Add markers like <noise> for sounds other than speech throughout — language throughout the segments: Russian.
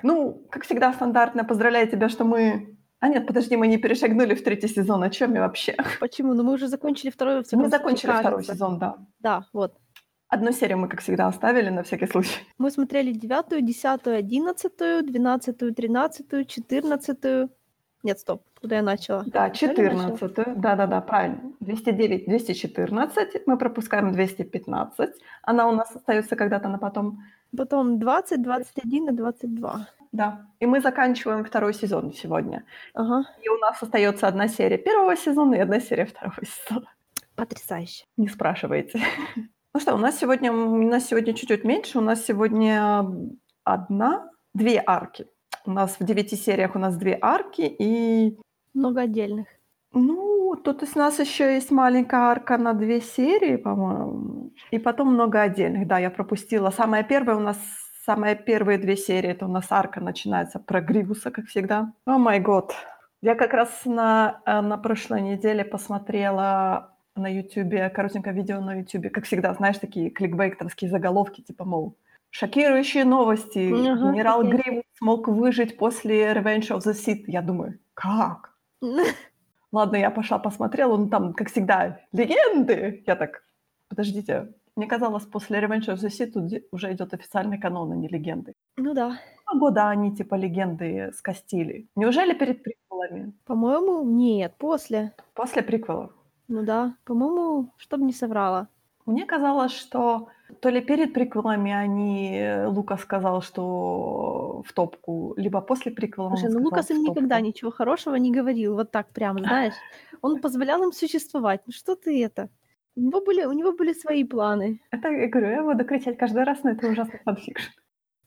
Так, ну, как всегда, стандартно поздравляю тебя, что мы... А нет, подожди, мы не перешагнули в третий сезон. О чем я вообще? <laughs> Почему? Ну, мы уже закончили второй, во Мы закончили второй кажется. сезон, да. Да, вот. Одну серию мы, как всегда, оставили на всякий случай. Мы смотрели девятую, десятую, одиннадцатую, двенадцатую, тринадцатую, четырнадцатую. Нет, стоп, куда я начала? Да, Правильно начала? 14 Да-да-да, правильно. 209, 214. Мы пропускаем 215. Она у нас остается когда-то на потом. Потом 20, 21 и 22. Да. И мы заканчиваем второй сезон сегодня. Ага, И у нас остается одна серия первого сезона и одна серия второго сезона. потрясающе. Не спрашивайте. Ну что, у нас сегодня, у нас сегодня чуть-чуть меньше. У нас сегодня одна, две арки. У нас в девяти сериях у нас две арки, и Много отдельных. Ну, тут из нас еще есть маленькая арка на две серии, по-моему. И потом много отдельных. Да, я пропустила. Самая первая у нас, самые первые две серии, это у нас арка начинается про Гривуса, как всегда. О май год. Я как раз на, э, на прошлой неделе посмотрела на Ютубе, коротенькое видео на Ютубе, как всегда, знаешь, такие кликбейтерские заголовки, типа, мол, шокирующие новости. Ага, Генерал. Гривус смог выжить после Revenge of the Sith. Я думаю, как? <laughs> Ладно, я пошла посмотрела, ну там, как всегда, легенды. Я так, подождите, мне казалось, после Revenge of the Sith тут уже идет официальный канон, а не легенды. Ну да. Два года они типа легенды скостили. Неужели перед приквелами? По-моему, нет, после. После приквелов? Ну да, по-моему, чтобы не соврала. Мне казалось, что то ли перед приквелами они, э, Лукас сказал, что в топку, либо после приквелов Слушай, ну Лукас им никогда ничего хорошего не говорил, вот так прям, <laughs> знаешь. Он позволял им существовать. Ну что ты это? У него были, у него были свои планы. Это, я говорю, я буду кричать каждый раз, но это ужасный fanfiction.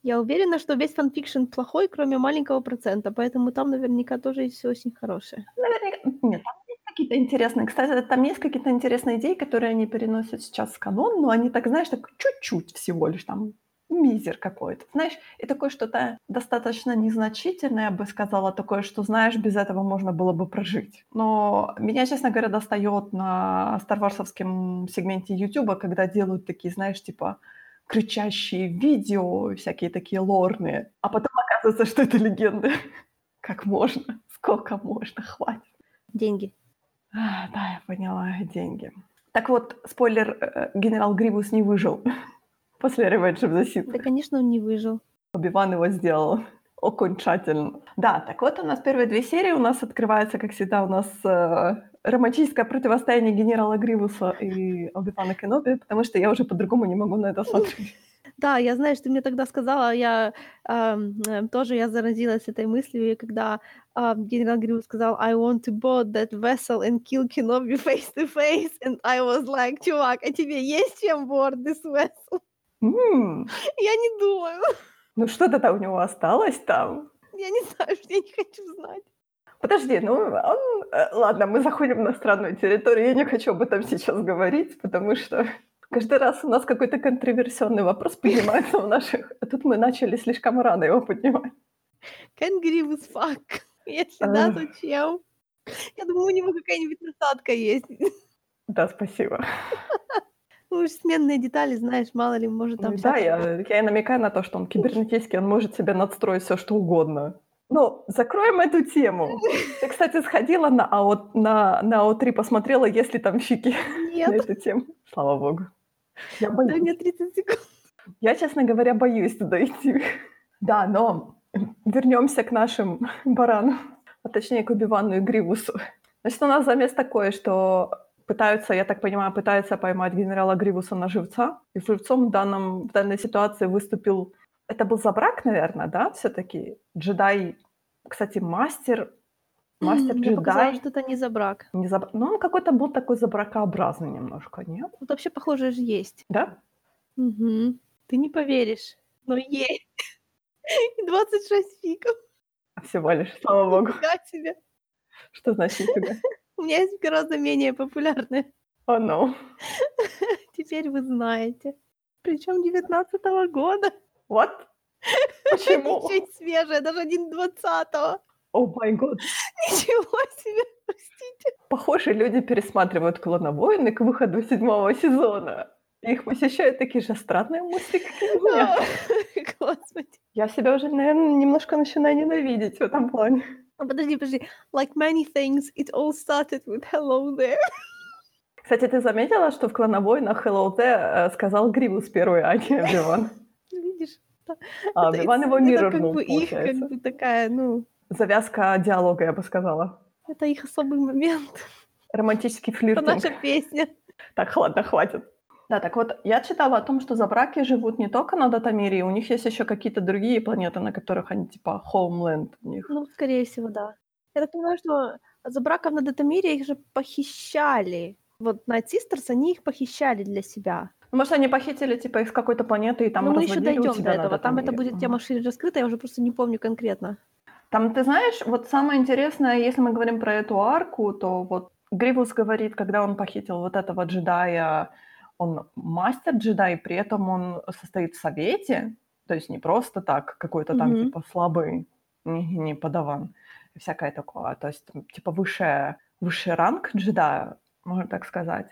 Я уверена, что весь fanfiction плохой, кроме маленького процента, поэтому там наверняка тоже есть все очень хорошее. Наверняка. Нет, там какие-то интересные. Кстати, там есть какие-то интересные идеи, которые они переносят сейчас в канон, но они так, знаешь, так чуть-чуть всего лишь там мизер какой-то. Знаешь, и такое что-то достаточно незначительное, я бы сказала, такое, что, знаешь, без этого можно было бы прожить. Но меня, честно говоря, достает на Star Wars овском сегменте Ютуба, когда делают такие, знаешь, типа кричащие видео, всякие такие лорные, а потом оказывается, что это легенды. <laughs> Как можно? Сколько можно? Хватит. Деньги. А, Да, я поняла, деньги. Так вот, спойлер, э, генерал Гривус не выжил <laughs> после the Sith. Да, конечно, он не выжил. Оби-Ван его сделал <laughs> окончательно. Да, так вот у нас первые две серии у нас открывается, как всегда, у нас э, романтическое противостояние генерала Гривуса и Оби-Вана Кеноби, потому что я уже по-другому не могу на это смотреть. <laughs> Да, я знаю, что ты мне тогда сказала, я ам, э, тоже я заразилась этой мыслью, когда ам, генерал Гривус сказал I want to board that vessel and kill Kenobi face to face, and I was like, чувак, а тебе есть чем board this vessel? М, Я не думаю, Ну что-то у него осталось там. я не знаю, я не хочу знать. Подожди, ну он... э, Ладно, мы заходим на странную территорию. Я не хочу об этом сейчас говорить, потому что каждый раз у нас какой-то контроверсионный вопрос поднимается в наших... А тут мы начали слишком рано его поднимать. Can Гривус fuck? Если да, Ах. то чем? Я думаю, у него какая-нибудь насадка есть. Да, спасибо. <laughs> Ну, уж сменные детали, знаешь, мало ли, может, там Ну да, я, я и намекаю на то, что он кибернетический, он может себе надстроить все, что угодно. Ну, закроем эту тему. <laughs> Ты, кстати, сходила на АО, на, на АО3, посмотрела, есть ли там фики <laughs> на Нет, эту тему. Слава богу. Я дай боюсь. мне 30 секунд. Я, честно говоря, боюсь туда идти. Да, но вернемся к нашим баранам, а точнее к Убивану и Гривусу. Значит, у нас замес такой, что пытаются, я так понимаю, пытаются поймать генерала Гривуса на живца. И живцом в, данном, в данной ситуации выступил... Это был забрак, наверное, да, все-таки? Джедай, кстати, мастер, мастер Мне показалось, джедай. что это не за брак. Не заб... Ну, он какой-то был такой забракообразный немножко, нет? Вот вообще, похоже, же есть. Да? Мгм. Ты не поверишь, но есть. И 26 фиков. Всего лишь, слава богу. Нифига себе. Что значит нифига? <laughs> У меня есть гораздо менее популярные. О, no. <laughs> Теперь вы знаете. Причем 19 года. What? Почему? <laughs> Ничего свежее, даже один 20-го. О май год. Ничего себе, простите. Похоже, люди пересматривают «Клоновойны» к выходу седьмого сезона. Их посещают такие же странные мысли, как и меня. <laughs> Господи. Я себя уже, наверное, немножко начинаю ненавидеть в этом плане. А, подожди, подожди. Like many things, it all started with hello there. <laughs> Кстати, ты заметила, что в «Клоновойнах» Hello There э, сказал Гривус первый, а не Оби-Ван? <laughs> Видишь? А Это Оби-Ван его это как бы их как бы такая, ну, Завязка диалога, я бы сказала. это их особый момент. Романтический Это флиртинг. наша песня. Так, ладно, хватит. Да, так вот, я читала о том, что забраки живут не только на Датамире, у них есть еще какие-то другие планеты, на которых они типа homeland у них. Ну, скорее всего, да. Я так понимаю, что за браков на Датамире их же похищали. Вот на Систерс они их похищали для себя. Ну, Может, они похитили типа их с какой-то планеты и там Но мы еще дойдем до этого. Там это будет тема шире раскрыта, я уже просто не помню конкретно. Там, ты знаешь, вот самое интересное, если мы говорим про эту арку, то вот Гривус говорит, когда он похитил вот этого джедая, он мастер джедай, при этом он состоит в совете, то есть не просто так, какой-то там Мгм. типа слабый, не, не подаван, всякое такое, то есть типа высшая, высший ранг джедая, можно так сказать.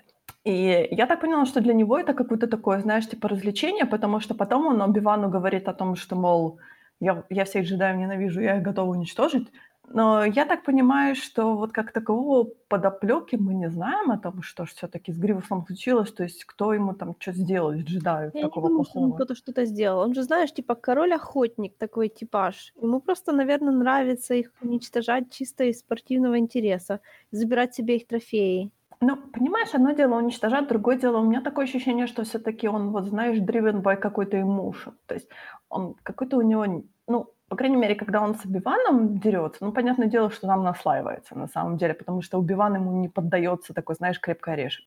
И я так поняла, что для него это какое-то такое, знаешь, типа развлечение, потому что потом он Оби-Вану говорит о том, что, мол, я, я всех джедаев ненавижу, я их готов уничтожить. Но я так понимаю, что вот как такового подоплеки мы не знаем о том, что все-таки с Гривусом случилось, то есть кто ему там что сделал из джедаев Я не такого думаю, что ему плохого. кто-то что-то сделал. Он же, знаешь, типа король-охотник такой типаж. Ему просто, наверное, нравится их уничтожать чисто из спортивного интереса, забирать себе их трофеи. Ну, понимаешь, одно дело уничтожать, другое дело, у меня такое ощущение, что все-таки он, вот знаешь, driven by какой-то emotion. То есть он какой-то у него, ну, по крайней мере, когда он с Убиваном дерется, ну, понятное дело, что там наслаивается на самом деле, потому что Убиван ему не поддается такой, знаешь, крепко орешек.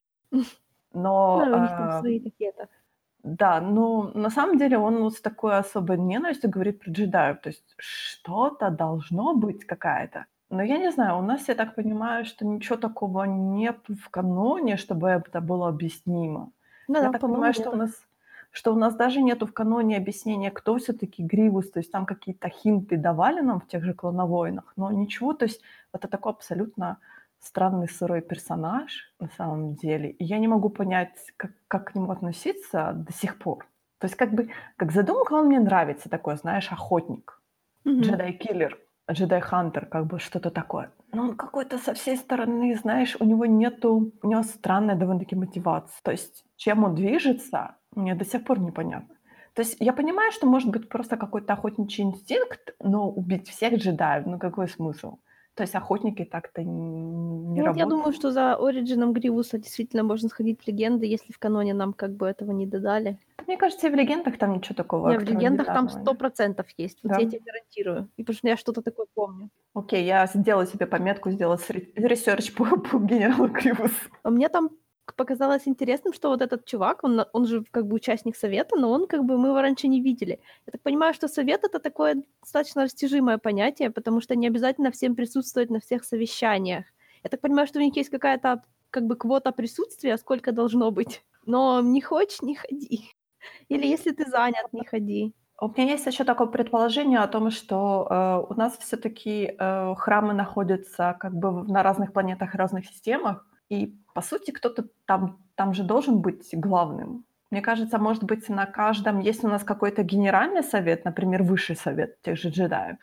Но, Ну, у них там а, свои такие-то. да, но на самом деле он вот с такой особой ненавистью говорит про джедаев, то есть что-то должно быть какая-то. Но я не знаю, у нас, я так понимаю, что ничего такого нет в каноне, чтобы это было объяснимо. Ну Я да, так понимаю, что у нас что у нас даже нету в каноне объяснения, кто все-таки Гривус, то есть там какие-то хинты давали нам в тех же клоновойнах, но ничего, то есть это такой абсолютно странный сырой персонаж на самом деле, и я не могу понять, как, как к нему относиться до сих пор. То есть как бы, как задумка он мне нравится, такой, знаешь, охотник, Мгм. джедай-киллер, джедай-хантер, как бы что-то такое. Но он какой-то со всей стороны, знаешь, у него нету, у него странная довольно-таки мотивация. То есть чем он движется, мне до сих пор непонятно. То есть я понимаю, что может быть просто какой-то охотничий инстинкт, но убить всех джедаев, ну какой смысл? То есть охотники так-то не Ну, вот я работают. думаю, что за origin ом Гривуса действительно можно сходить в легенды, если в каноне нам как бы этого не додали. Мне кажется, и в легендах там ничего такого Не, в легендах там сто нет. процентов есть. Вот Да? я тебе гарантирую. И потому что я что-то такое помню. Окей, я сделаю себе пометку, сделать research по, по генералу Гривусу. А мне там к- показалось интересным, что вот этот чувак, он, он же как бы участник совета, но он как бы, мы его раньше не видели. Я так понимаю, что совет это такое достаточно растяжимое понятие, потому что не обязательно всем присутствовать на всех совещаниях. Я так понимаю, что у них есть какая-то как бы квота присутствия, сколько должно быть. Но не хочешь, не ходи. Или если ты занят, не ходи. У меня есть еще такое предположение о том, что э, у нас все-таки э, храмы находятся как бы на разных планетах и разных системах, и по сути кто-то там, там же должен быть главным. Мне кажется, может быть, на каждом есть у нас какой-то генеральный совет, например, высший совет тех же джедаев,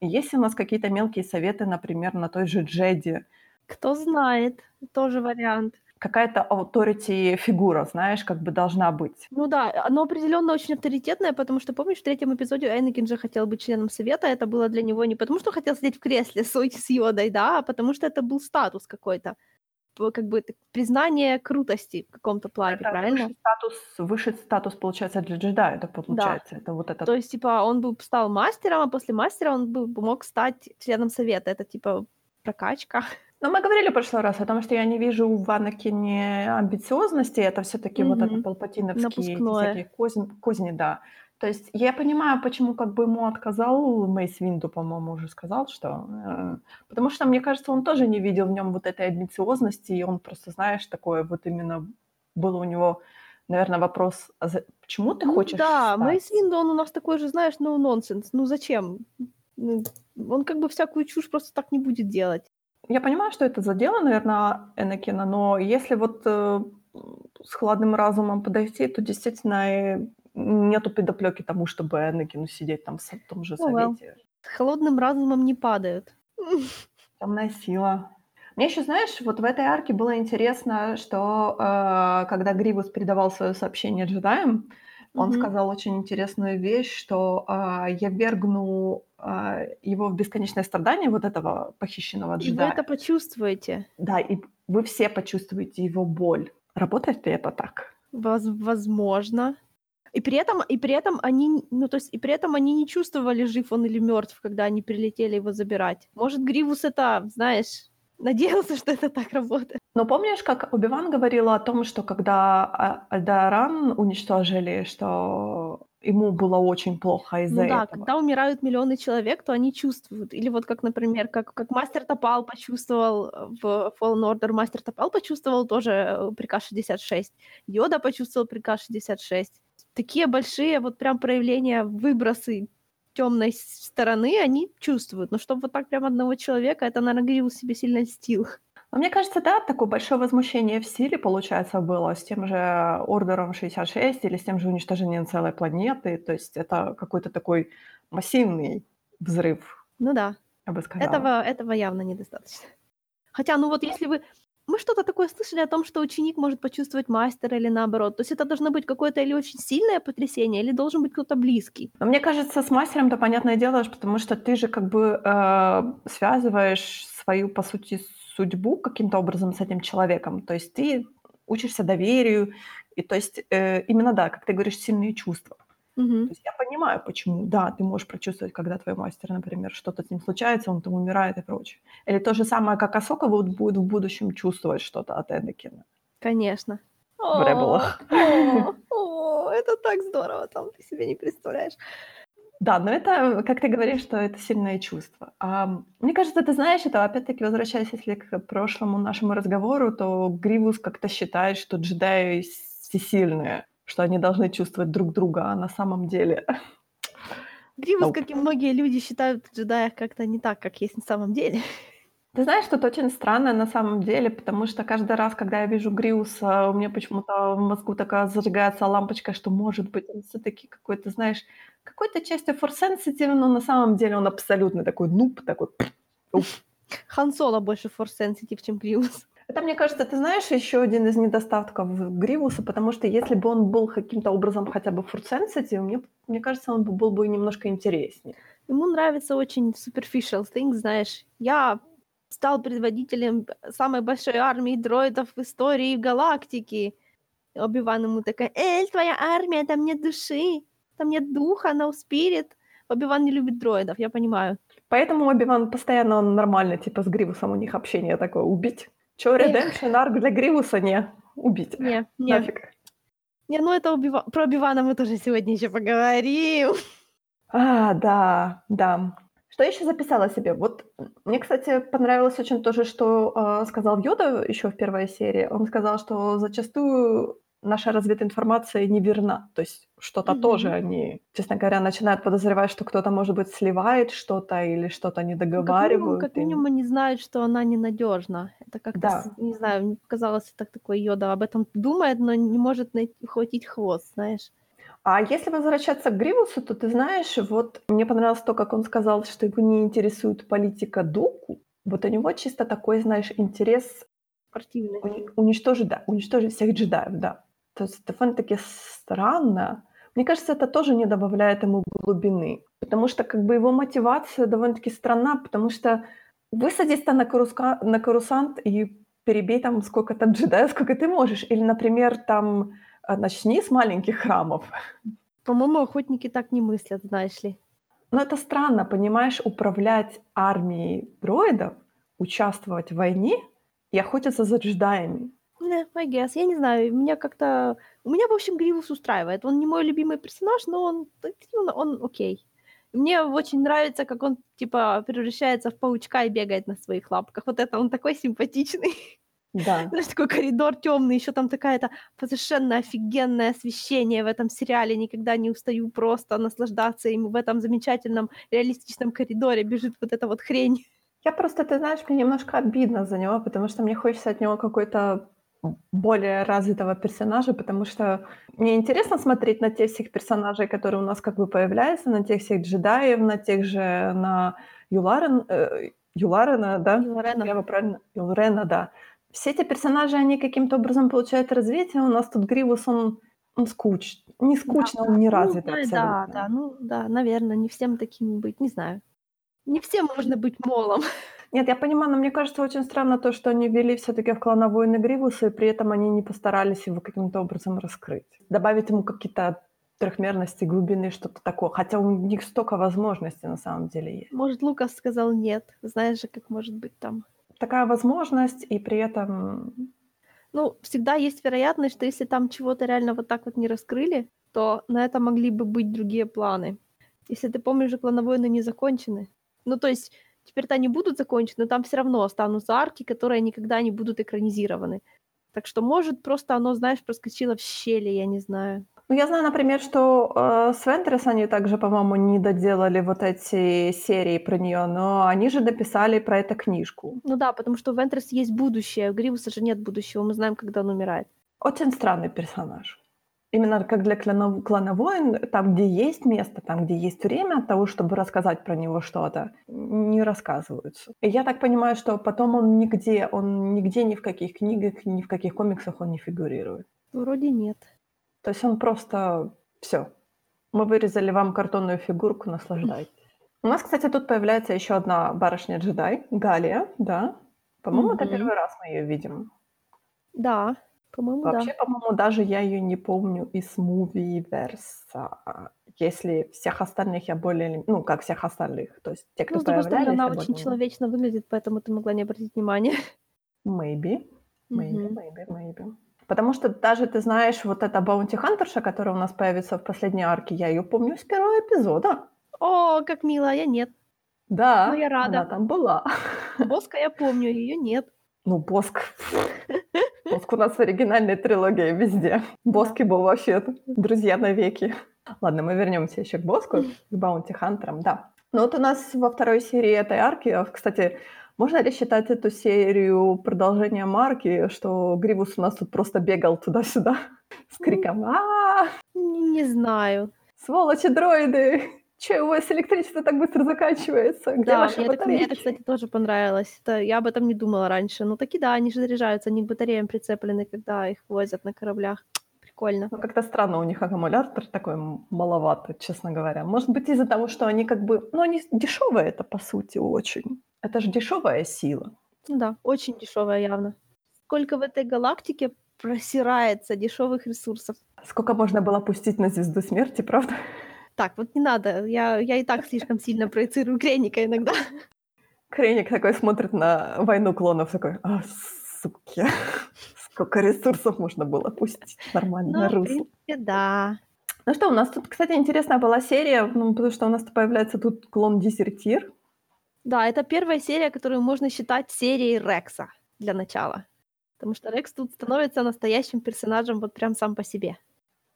и есть у нас какие-то мелкие советы, например, на той же Джеди, Кто знает, тоже вариант. какая-то authority фигура, знаешь, как бы должна быть. Ну да, оно определенно очень авторитетное, потому что, помнишь, в третьем эпизоде Энакин же хотел быть членом совета, это было для него не потому, что хотел сидеть в кресле с, с Йодой, да, а потому что это был статус какой-то, как бы признание крутости в каком-то плане, Это правильно? высший статус, высший статус, получается, для джедая, это получается. Это вот это То есть, типа, он бы стал мастером, а после мастера он бы мог стать членом совета, это, типа, прокачка. Но мы говорили в прошлый раз о том, что я не вижу в Анакине амбициозности, это все-таки вот это палпатиновские всякие козни, козни, да. То есть я понимаю, почему как бы ему отказал Мейс Винду, по-моему, уже сказал, что... э, потому что, мне кажется, он тоже не видел в нем вот этой амбициозности, и он просто, знаешь, такое вот именно был у него, наверное, вопрос, а за- почему ты Ну хочешь да, стать? Мейс Винду, он у нас такой же, знаешь, ну, нонсенс. Ну, зачем? Ну, Он как бы всякую чушь просто так не будет делать. Я понимаю, что это задело, наверное, Энакина, но если вот э, с хладным разумом подойти, то действительно нету подоплеки тому, чтобы Энакину сидеть там в том же Oh well. совете. С холодным разумом не падают. Темная сила. Мне еще, знаешь, вот в этой арке было интересно, что э, когда Гривус передавал свое сообщение джедаям, он Мгм. сказал очень интересную вещь, что э, я вергну э, его в бесконечное страдание вот этого похищенного И вы джедая. это почувствуете. Да, и вы все почувствуете его боль. Работает ли это так? Воз- возможно. И при этом, и при этом они, ну то есть, и при этом они не чувствовали, жив он или мертв, когда они прилетели его забирать. Может, Гривус это, знаешь, <laughs> надеялся, что это так работает. Но помнишь, как Оби-Ван говорила о том, что когда а- Альдаран уничтожили, что ему было очень плохо из-за Ну да, этого? когда умирают миллионы человек, то они чувствуют. Или вот как, например, как, как Мастер Топал почувствовал э, в Fallen Order, Мастер Топал почувствовал тоже э, приказ 66, Йода почувствовал приказ 66. Такие большие вот прям проявления, выбросы темной стороны, они чувствуют. Но чтобы вот так прям одного человека, это, наверное, Гривус себе сильно льстил. Но мне кажется, да, такое большое возмущение в силе, получается, было с тем же Ордером 66 или с тем же уничтожением целой планеты. То есть это какой-то такой массивный взрыв, Ну да, я бы сказала. этого, этого явно недостаточно. Хотя, ну вот если вы... Мы что-то такое слышали о том, что ученик может почувствовать мастера или наоборот. То есть это должно быть какое-то или очень сильное потрясение, или должен быть кто-то близкий. Но мне кажется, с мастером-то понятное дело, потому что ты же как бы э, связываешь свою, по сути, судьбу каким-то образом с этим человеком. То есть ты учишься доверию, и то есть э, именно, да, как ты говоришь, сильные чувства. Мгм. То есть я понимаю, почему, да, ты можешь прочувствовать, когда твой мастер, например, что-то с ним случается, он там умирает и прочее. Или то же самое, как Асока вот будет в будущем чувствовать что-то от Энакина. Конечно. В ребелах. О, о, это так здорово, там ты себе не представляешь. Да, но это, как ты говоришь, что это сильное чувство. А, мне кажется, ты знаешь, это опять-таки возвращаясь, если к прошлому нашему разговору, то Гривус как-то считает, что джедаи всесильные, что они должны чувствовать друг друга, а на самом деле... <laughs> Гривус, Nope. как и многие люди, считают джедаев как-то не так, как есть на самом деле. <laughs> Ты знаешь, что это очень странно на самом деле, потому что каждый раз, когда я вижу Гриуса, у меня почему-то в мозгу такая зажигается лампочка, что, может быть, он все-таки какой-то, знаешь, какой-то частью sensitive, но на самом деле он абсолютно такой нуб, такой... Хан Соло больше форс-сенситив, чем Гривус. Это, мне кажется, ты знаешь, еще один из недостатков Гривуса, потому что если бы он был каким-то образом хотя бы sensitive, мне, мне кажется, он бы был бы немножко интереснее. Ему нравится очень superficial things, знаешь. Я стал предводителем самой большой армии дроидов в истории галактики. Оби-Ван ему такая, Эль, твоя армия, там нет души, там нет духа, no spirit. Оби-Ван не любит дроидов, я понимаю. Поэтому Оби-Ван постоянно он нормально, типа с Гривусом у них общение такое, убить. Эх. Redemption арк для Гривуса? Не, убить. Не, не, Нафиг. не, ну это Оби про Оби-Вана мы тоже сегодня еще поговорим. А, да, да. Что я еще записала себе? Вот мне, кстати, понравилось очень тоже, что э, сказал Йода еще в первой серии. Он сказал, что зачастую наша развединформация неверна. То есть что-то Мгм. тоже они, честно говоря, начинают подозревать, что кто-то, может быть, сливает что-то или что-то не Ну, Как минимум, договаривают. как им. минимум они знают, что она ненадежна. Это как-то, Да. не знаю, мне показалось, так такой Йода об этом думает, но не может найти, ухватить хвост, знаешь. А если возвращаться к Гривусу, то ты знаешь, вот мне понравилось то, как он сказал, что его не интересует политика Доку. Вот у него чисто такой, знаешь, интерес Спортивный. уни- уничтожить, да, уничтожить всех джедаев, да. То есть довольно-таки странно. Мне кажется, это тоже не добавляет ему глубины, потому что как бы его мотивация довольно-таки странна, потому что высадись-то на, каруска, на карусант и перебей там сколько там джедаев, сколько ты можешь. Или, например, там а, начни с маленьких храмов. По-моему, охотники так не мыслят, знаешь ли. Но это странно, понимаешь, управлять армией дроидов, участвовать в войне и охотиться за джедаями. Не, I guess. Я не знаю, меня как-то... У меня, в общем, Гривус устраивает. Он не мой любимый персонаж, но он, он, он окей. Мне очень нравится, как он, типа, превращается в паучка и бегает на своих лапках. Вот это он такой симпатичный. <laughs> Да. Знаешь, такой коридор темный, еще там такая-то совершенно офигенное освещение в этом сериале. Никогда не устаю просто наслаждаться им в этом замечательном реалистичном коридоре. Бежит вот эта вот хрень. Я просто, ты знаешь, мне немножко обидно за него, потому что мне хочется от него какой-то более развитого персонажа, потому что мне интересно смотреть на тех всех персонажей, которые у нас как бы появляются, на тех всех джедаев, на тех же, на Юларен, э, Юларена, да? Юларена. Я его правильно? Юларена, да. Все эти персонажи, они каким-то образом получают развитие. У нас тут Гривус, он, он скуч... Не скучно, Да, он не ну, развитый да, абсолютно. да, да, ну да, наверное, не всем таким быть, не знаю. Не всем можно быть молом. <laughs> Нет, я понимаю, но мне кажется очень странно то, что они ввели все-таки в клана воины Гривуса, и при этом они не постарались его каким-то образом раскрыть. Добавить ему какие-то трехмерности, глубины, что-то такое. Хотя у них столько возможностей на самом деле есть. Может, Лукас сказал нет. Знаешь же, как может быть там. Такая возможность, и при этом... Ну, всегда есть вероятность, что если там чего-то реально вот так вот не раскрыли, то на это могли бы быть другие планы. Если ты помнишь, же войны не закончены. Ну, то есть теперь-то они будут закончены, но там все равно останутся арки, которые никогда не будут экранизированы. Так что, может, просто оно, знаешь, проскочило в щели, я не знаю. Ну, я знаю, например, что э, с Вентрес они также, по-моему, не доделали вот эти серии про нее, но они же дописали про это книжку. Ну да, потому что у Вентрес есть будущее, у Гривуса же нет будущего, мы знаем, когда он умирает. Очень странный персонаж. Именно как для клана, клана воин, там, где есть место, там, где есть время от того, чтобы рассказать про него что-то, не рассказываются. И я так понимаю, что потом он нигде, он нигде ни в каких книгах, ни в каких комиксах он не фигурирует. Вроде нет. То есть он просто все. Мы вырезали вам картонную фигурку, наслаждайтесь. <laughs> У нас, кстати, тут появляется еще одна барышня-джедай, Галия, да. По-моему, это Мгм. первый раз мы ее видим. Да, по-моему, Вообще, да. по-моему, даже я ее не помню из муви верса. Если всех остальных я более... Ну, как всех остальных. То есть те, кто Ну, с другой стороны, появлялись, она очень более-менее. человечно выглядит, поэтому ты могла не обратить внимания. Maybe. Maybe, Мгм. maybe, maybe. Потому что даже, ты знаешь, вот эта bounty hunter ша, которая у нас появится в последней арке, я ее помню с первого эпизода. О, как мило, а я нет. Да, Ну, я рада. она там была. Боска я помню, ее нет. Ну, Боск. <laughs> Боск у нас в оригинальной трилогии везде. Боск и Боба Фетт. Друзья навеки. Ладно, мы вернемся еще к Боску, к bounty hunter ам, да. Ну вот у нас во второй серии этой арки, а, кстати, можно ли считать эту серию продолжением арки, что Гривус у нас тут просто бегал туда-сюда с криком а Не знаю. Сволочи дроиды! Че, у вас электричество так быстро заканчивается? Где Да, ваши мне, так- мне это, кстати, тоже понравилось. Это, я об этом не думала раньше. Ну, таки да, они же заряжаются, они к батареям прицеплены, когда их возят на кораблях. Прикольно. Ну, как-то странно у них аккумулятор такой маловато, честно говоря. Может быть, из-за того, что они как бы... Ну, они дешевые это, по сути, очень. Это же дешевая сила. Ну да, очень дешевая явно. Сколько в этой галактике просирается дешевых ресурсов. Сколько можно было пустить на звезду смерти, правда? Так, вот не надо. Я, я и так слишком сильно проецирую Креника иногда. <laughs> Креник такой смотрит на войну клонов, такой, а, суки, <laughs> сколько ресурсов можно было пустить нормально Ну, в принципе, да. Ну что, у нас тут, кстати, интересная была серия, ну, потому что у нас тут появляется тут клон Дезертир. Да, это первая серия, которую можно считать серией Рекса для начала. Потому что Рекс тут становится настоящим персонажем вот прям сам по себе.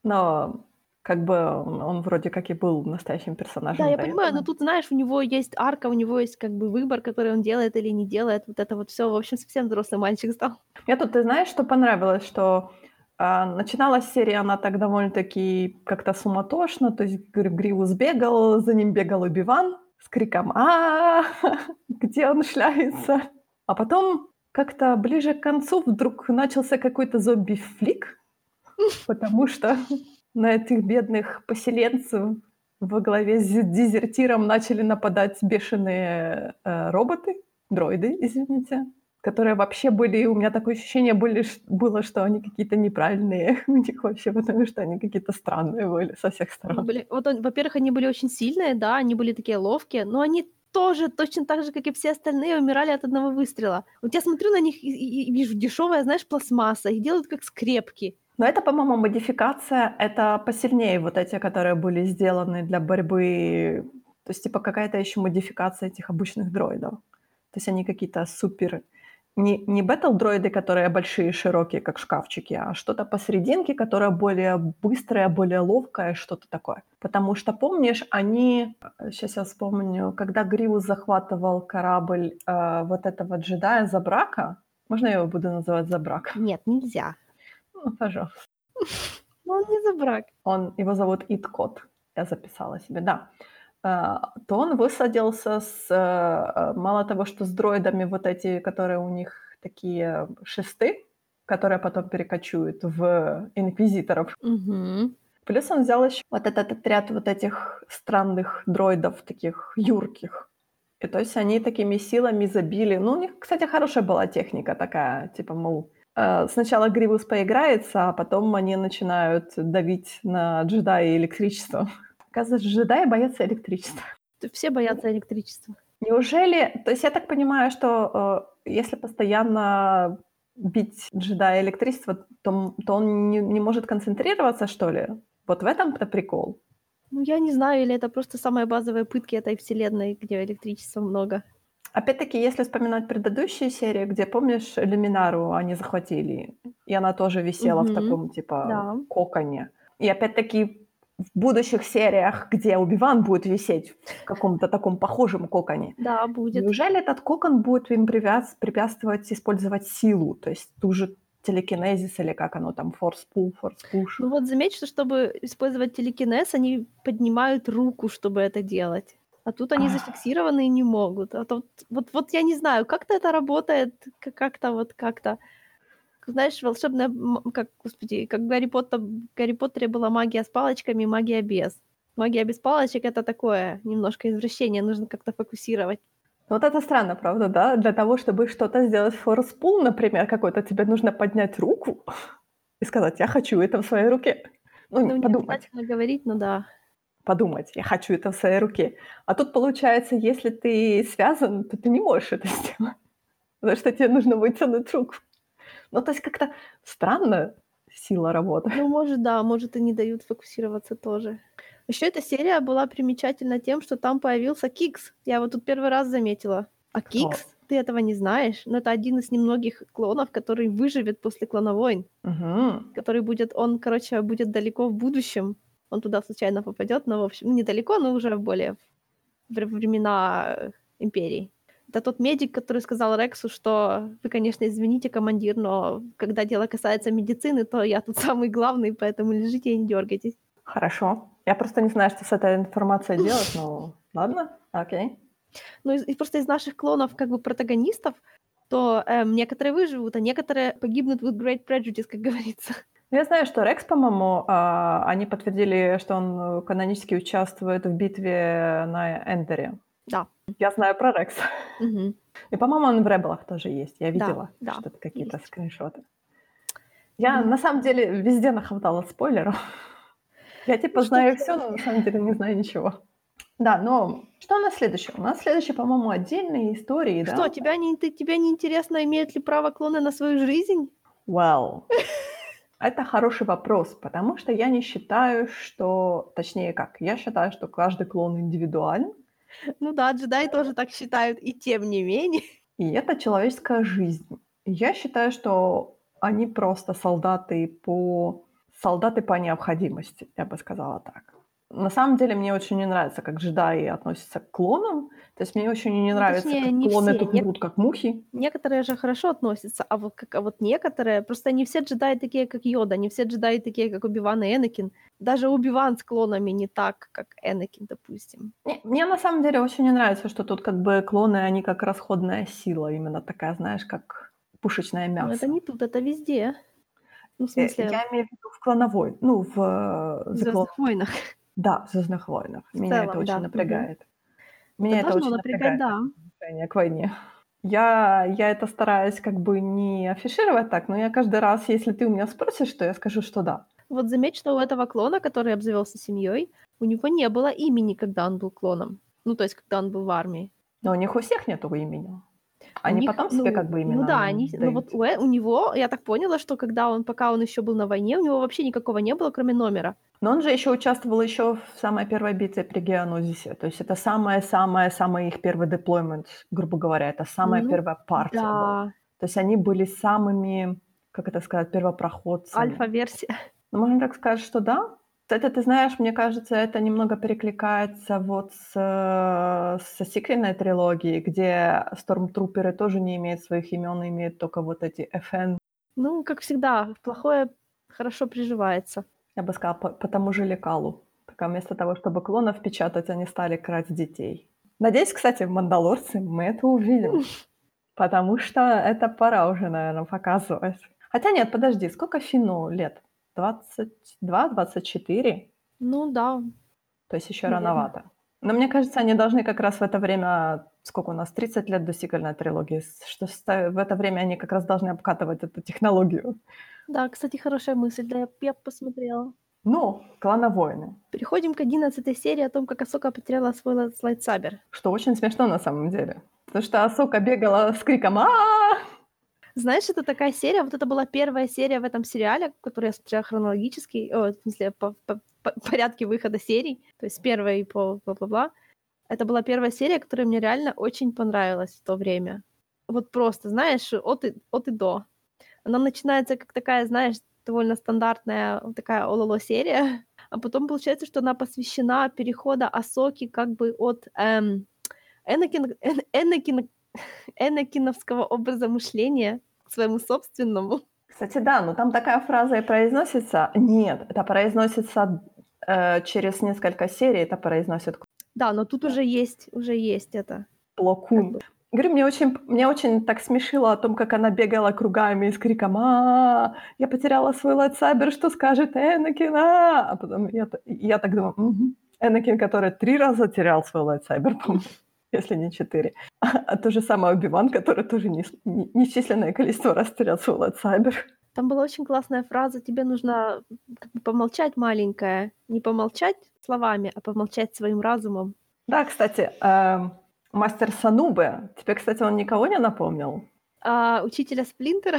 Но как бы он, вроде как и был настоящим персонажем. Да, я понимаю, но этого. тут, знаешь, у него есть арка, у него есть как бы выбор, который он делает или не делает. Вот это вот все, в общем, совсем взрослый мальчик стал. Мне тут, ты знаешь, что понравилось, что а, начиналась серия, она так довольно-таки как-то суматошно, то есть Гри- Гривус бегал, за ним бегал Убиван с криком а <laughs> где он шляется? А потом как-то ближе к концу вдруг начался какой-то зомби-флик, <laughs> потому что на этих бедных поселенцев во главе с дезертиром начали нападать бешеные э, роботы, дроиды, извините, которые вообще были, у меня такое ощущение были, было, что они какие-то неправильные <laughs> у них вообще, потому что они какие-то странные были со всех сторон. были- вот, во-первых, они были очень сильные, да, они были такие ловкие, но они тоже точно так же, как и все остальные, умирали от одного выстрела. Вот я смотрю на них и, и- и вижу дешевая, знаешь, пластмасса, их делают как скрепки. Но это, по-моему, модификация, это посильнее вот эти, которые были сделаны для борьбы, то есть типа какая-то еще модификация этих обычных дроидов. То есть они какие-то супер... Не, не бэтл-дроиды, которые большие, широкие, как шкафчики, а что-то посерединке, которое более быстрое, более ловкое, что-то такое. Потому что, помнишь, они... Сейчас я вспомню, когда Гриус захватывал корабль э, вот этого джедая Забрака, Можно я его буду называть Забрак? Нет, нельзя. Ну, пожалуйста. <laughs> Но он не Забрак. Он, его зовут Иткот. Я записала себе, да. А, то он высадился с, э, мало того, что с дроидами вот эти, которые у них такие шесты, которые потом перекочуют в инквизиторов. Угу. Плюс он взял еще вот этот отряд вот этих странных дроидов, таких юрких. И то есть они такими силами забили. Ну, у них, кстати, хорошая была техника такая, типа, мол, сначала Гривус поиграется, а потом они начинают давить на джедая электричество. <laughs> Оказывается, джедаи боятся электричества. Все боятся электричества. Неужели... То есть я так понимаю, что э, если постоянно бить джедая электричество, то, то он не, не может концентрироваться, что ли? Вот в этом-то прикол. Ну, я не знаю, или это просто самые базовые пытки этой вселенной, где электричества много. Опять-таки, если вспоминать предыдущие серии, где, помнишь, Люминару они захватили, и она тоже висела Мгм. в таком, типа, Да. коконе. И опять-таки в будущих сериях, где Убиван будет висеть в каком-то таком похожем коконе, Да, будет. неужели этот кокон будет им препятс- препятствовать использовать силу, то есть ту же телекинезис или как оно там, force pull, force push? Ну вот заметь, что чтобы использовать телекинез, они поднимают руку, чтобы это делать. А тут они зафиксированы и не могут. А тут, вот, вот я не знаю, как-то это работает, как-то вот как-то. Знаешь, волшебная, как, господи, как в Гарри, Поттер, в Гарри Поттере была магия с палочками магия без. Магия без палочек — это такое немножко извращение, нужно как-то фокусировать. Вот это странно, правда, да? Для того, чтобы что-то сделать force pull, например, какой-то, тебе нужно поднять руку и сказать, я хочу это в своей руке. Ну, Ну, не подумать. говорить, но да. Подумать, я хочу это в своей руке. А тут получается, если ты связан, то ты не можешь это <laughs> сделать, потому что тебе нужно вытянуть руку. Ну, то есть как-то странно сила работы. Ну, может, да, может, и не дают фокусироваться тоже. Еще эта серия была примечательна тем, что там появился Кикс. Я вот тут первый раз заметила. А Кикс, ты этого не знаешь, но это один из немногих клонов, который выживет после клоновойн. Мгм. Который будет, он, короче, будет далеко в будущем. Он туда случайно попадет, но, в общем, ну, недалеко, но уже более в вре- времена Империи. Это тот медик, который сказал Рексу, что вы, конечно, извините, командир, но когда дело касается медицины, то я тут <laughs> самый главный, поэтому лежите и не дергайтесь. Хорошо. Я просто не знаю, что с этой информацией делать, но <laughs> ладно, окей. Ну, и просто из наших клонов, как бы, протагонистов, то эм, некоторые выживут, а некоторые погибнут with great prejudice, как <laughs> говорится. Я знаю, что Рекс, по-моему, а, они подтвердили, что он э, канонически участвует в битве на Эндере. Да. Я знаю про Рекса. Мгм. И, по-моему, он в Ребелах тоже есть. Я Да, видела да, что-то, какие-то есть. скриншоты. Я, Мгм. на самом деле, везде нахватала спойлеров. <laughs> Я, типа, Ну, что знаю все, но на самом деле не знаю ничего. Да, но что у нас следующее? У нас следующее, по-моему, отдельные истории, да? Что, тебя не, ты, тебе не интересно, имеют ли право клоны на свою жизнь? Well, <laughs> это хороший вопрос, потому что я не считаю, что... Точнее, как? Я считаю, что каждый клон индивидуален, Ну да, джедаи тоже так считают, и тем не менее. и это человеческая жизнь. Я считаю, что они просто солдаты по... Солдаты по необходимости, я бы сказала так. На самом деле мне очень не нравится, как джедаи относятся к клонам. То есть мне очень не Ну, нравится, точнее, как клоны все. тут мрут, как мухи. Некоторые же хорошо относятся, а вот, как, а вот некоторые, просто не все джедаи такие, как Йода, не все джедаи такие, как Убиван и Энакин. Даже Убиван с клонами не так, как Энакин, допустим. Не, Мне на самом деле очень не нравится, что тут как бы клоны, они как расходная сила, именно такая, знаешь, как пушечное Но мясо. это не тут, это везде. Ну, в Э, смысле, Я имею в виду в клоновой, ну, в э, в «Звездных войнах». Да, в «Звездных войнах». Меня это целом, очень да, напрягает. Меня Это это, очень напрягать, напрягает, да. отношение к войне. Я, я это стараюсь как бы не афишировать так, но я каждый раз, если ты у меня спросишь, то я скажу, что да. Вот заметь, что у этого клона, который обзавелся семьей, у него не было имени, когда он был клоном. Ну, то есть, когда он был в армии. Но у них у всех нет имени. Они них, потом себе ну, как бы имена Ну да, они, ну дают. вот у, Э- у него, я так поняла, что когда он, пока он еще был на войне, у него вообще никакого не было, кроме номера. Но он же еще участвовал еще в самой первой битве при Геонозисе. То есть это самое-самое-самое их первый деплоймент, грубо говоря. Это самая Ну, первая партия была. Да, То есть они были самыми, как это сказать, первопроходцами. альфа-версия. Ну, можно так сказать, что да. Кстати, ты знаешь, мне кажется, это немного перекликается вот с, э, со сиквельной трилогией, где стормтруперы тоже не имеют своих имен, имеют только вот эти FN. Ну, как всегда, плохое хорошо приживается. Я бы сказала, по, по тому же лекалу. Только вместо того, чтобы клонов печатать, они стали крать детей. Надеюсь, кстати, в «Мандалорце» мы это увидим. <laughs> Потому что это пора уже, наверное, показывать. Хотя нет, подожди, сколько Фину лет? 22, 24? Ну да. То есть еще рановато. Но мне кажется, они должны как раз в это время, сколько у нас, 30 лет до сиквельной трилогии, что в это время они как раз должны обкатывать эту технологию. Да, кстати, хорошая мысль, да, я посмотрела. Ну, клановойны. Переходим к 11 серии о том, как Асока потеряла свой лайтсабер. Что очень смешно на самом деле. Потому что Асока бегала с криком а знаешь, это такая серия, вот это была первая серия в этом сериале, которую я смотрела хронологически, о, в смысле, по, по, по <laughs> порядке выхода серий, то есть первая по бла-бла-бла. Это была первая серия, которая мне реально очень понравилась в то время. Вот просто, знаешь, от и, от и до. Она начинается как такая, знаешь, довольно стандартная такая ололо серия, <laughs> а потом получается, что она посвящена перехода Асоки как бы от эм, Энакин, Эн, Энакин, Энакиновского образа мышления к своему собственному. Кстати, да, но там такая фраза и произносится. Нет, это произносится э, через несколько серий, это произносит. Да, но тут уже есть, уже есть это. Пло Кун. Говорю, мне очень, мне очень так смешило о том, как она бегала кругами с криком а я потеряла свой lightsaber, что скажет Энакин? А, а потом я, я так думаю, угу. Энакин, который три раза терял свой lightsaber, по-моему если не четыре. А, <laughs> а то же самое Убиван, который тоже не, не, несчисленное количество раз терял свой lightsaber. Там была очень классная фраза, тебе нужно помолчать маленькая, не помолчать словами, а помолчать своим разумом. Да, кстати, э, мастер Санубе, тебе, кстати, он никого не напомнил? А, учителя Сплинтера?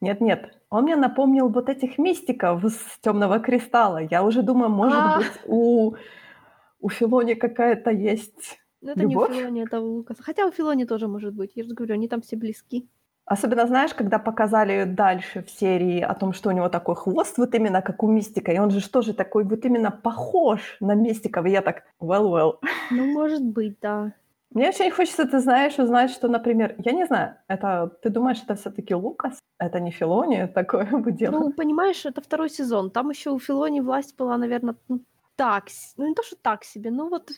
Нет-нет, он мне напомнил вот этих мистиков с темного кристалла. Я уже думаю, может а. быть, у, у Филони какая-то есть ну, это Любовь? не у Филони, это у Лукаса. Хотя у Филони тоже может быть. Я же говорю, они там все близки. Особенно, знаешь, когда показали дальше в серии о том, что у него такой хвост, вот именно как у Мистика, и он же тоже такой вот именно похож на Мистиков, и я так, well, well. Ну, может быть, да. Мне очень хочется, ты знаешь, узнать, что, например, я не знаю, это, ты думаешь, это все таки Лукас? Это не Филони <laughs> такое бы дело? Ну, понимаешь, это второй сезон. Там еще у Филони власть была, наверное, ну, так, ну не то, что так себе, ну вот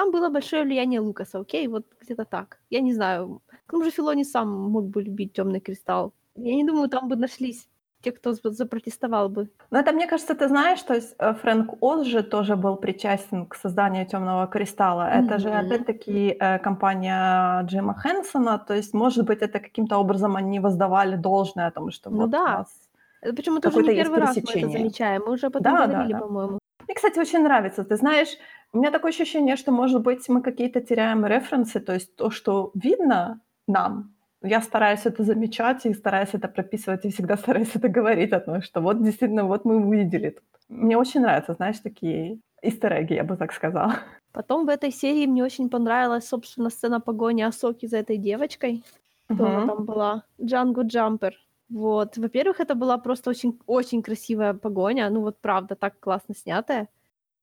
там было большое влияние Лукаса, окей, вот где-то так. Я не знаю. К тому же Филони сам мог бы любить темный кристалл. Я не думаю, там бы нашлись те, кто запротестовал бы. Но это, мне кажется, ты знаешь, то есть э, Фрэнк Оз же тоже был причастен к созданию темного кристалла. Mm-hmm. Это же опять-таки э, компания Джима Хэнсона, то есть, может быть, это каким-то образом они воздавали должное о том, что ну вот да. у нас Почему это уже не первый раз мы это замечаем. Мы уже потом да, говорили, да, да. по-моему. Мне, кстати, очень нравится. Ты знаешь, у меня такое ощущение, что, может быть, мы какие-то теряем референсы, то есть то, что видно нам, я стараюсь это замечать и стараюсь это прописывать, и всегда <laughs> стараюсь это говорить о том, что вот действительно, вот мы увидели тут. Мне очень нравятся, знаешь, такие истереги, я бы так сказала. <laughs> Потом в этой серии мне очень понравилась, собственно, сцена погони Асоки за этой девочкой. Кто uh-huh. там была? Джанго Джампер. Вот. Во-первых, это была просто очень, очень красивая погоня. Ну вот правда, так классно снятая.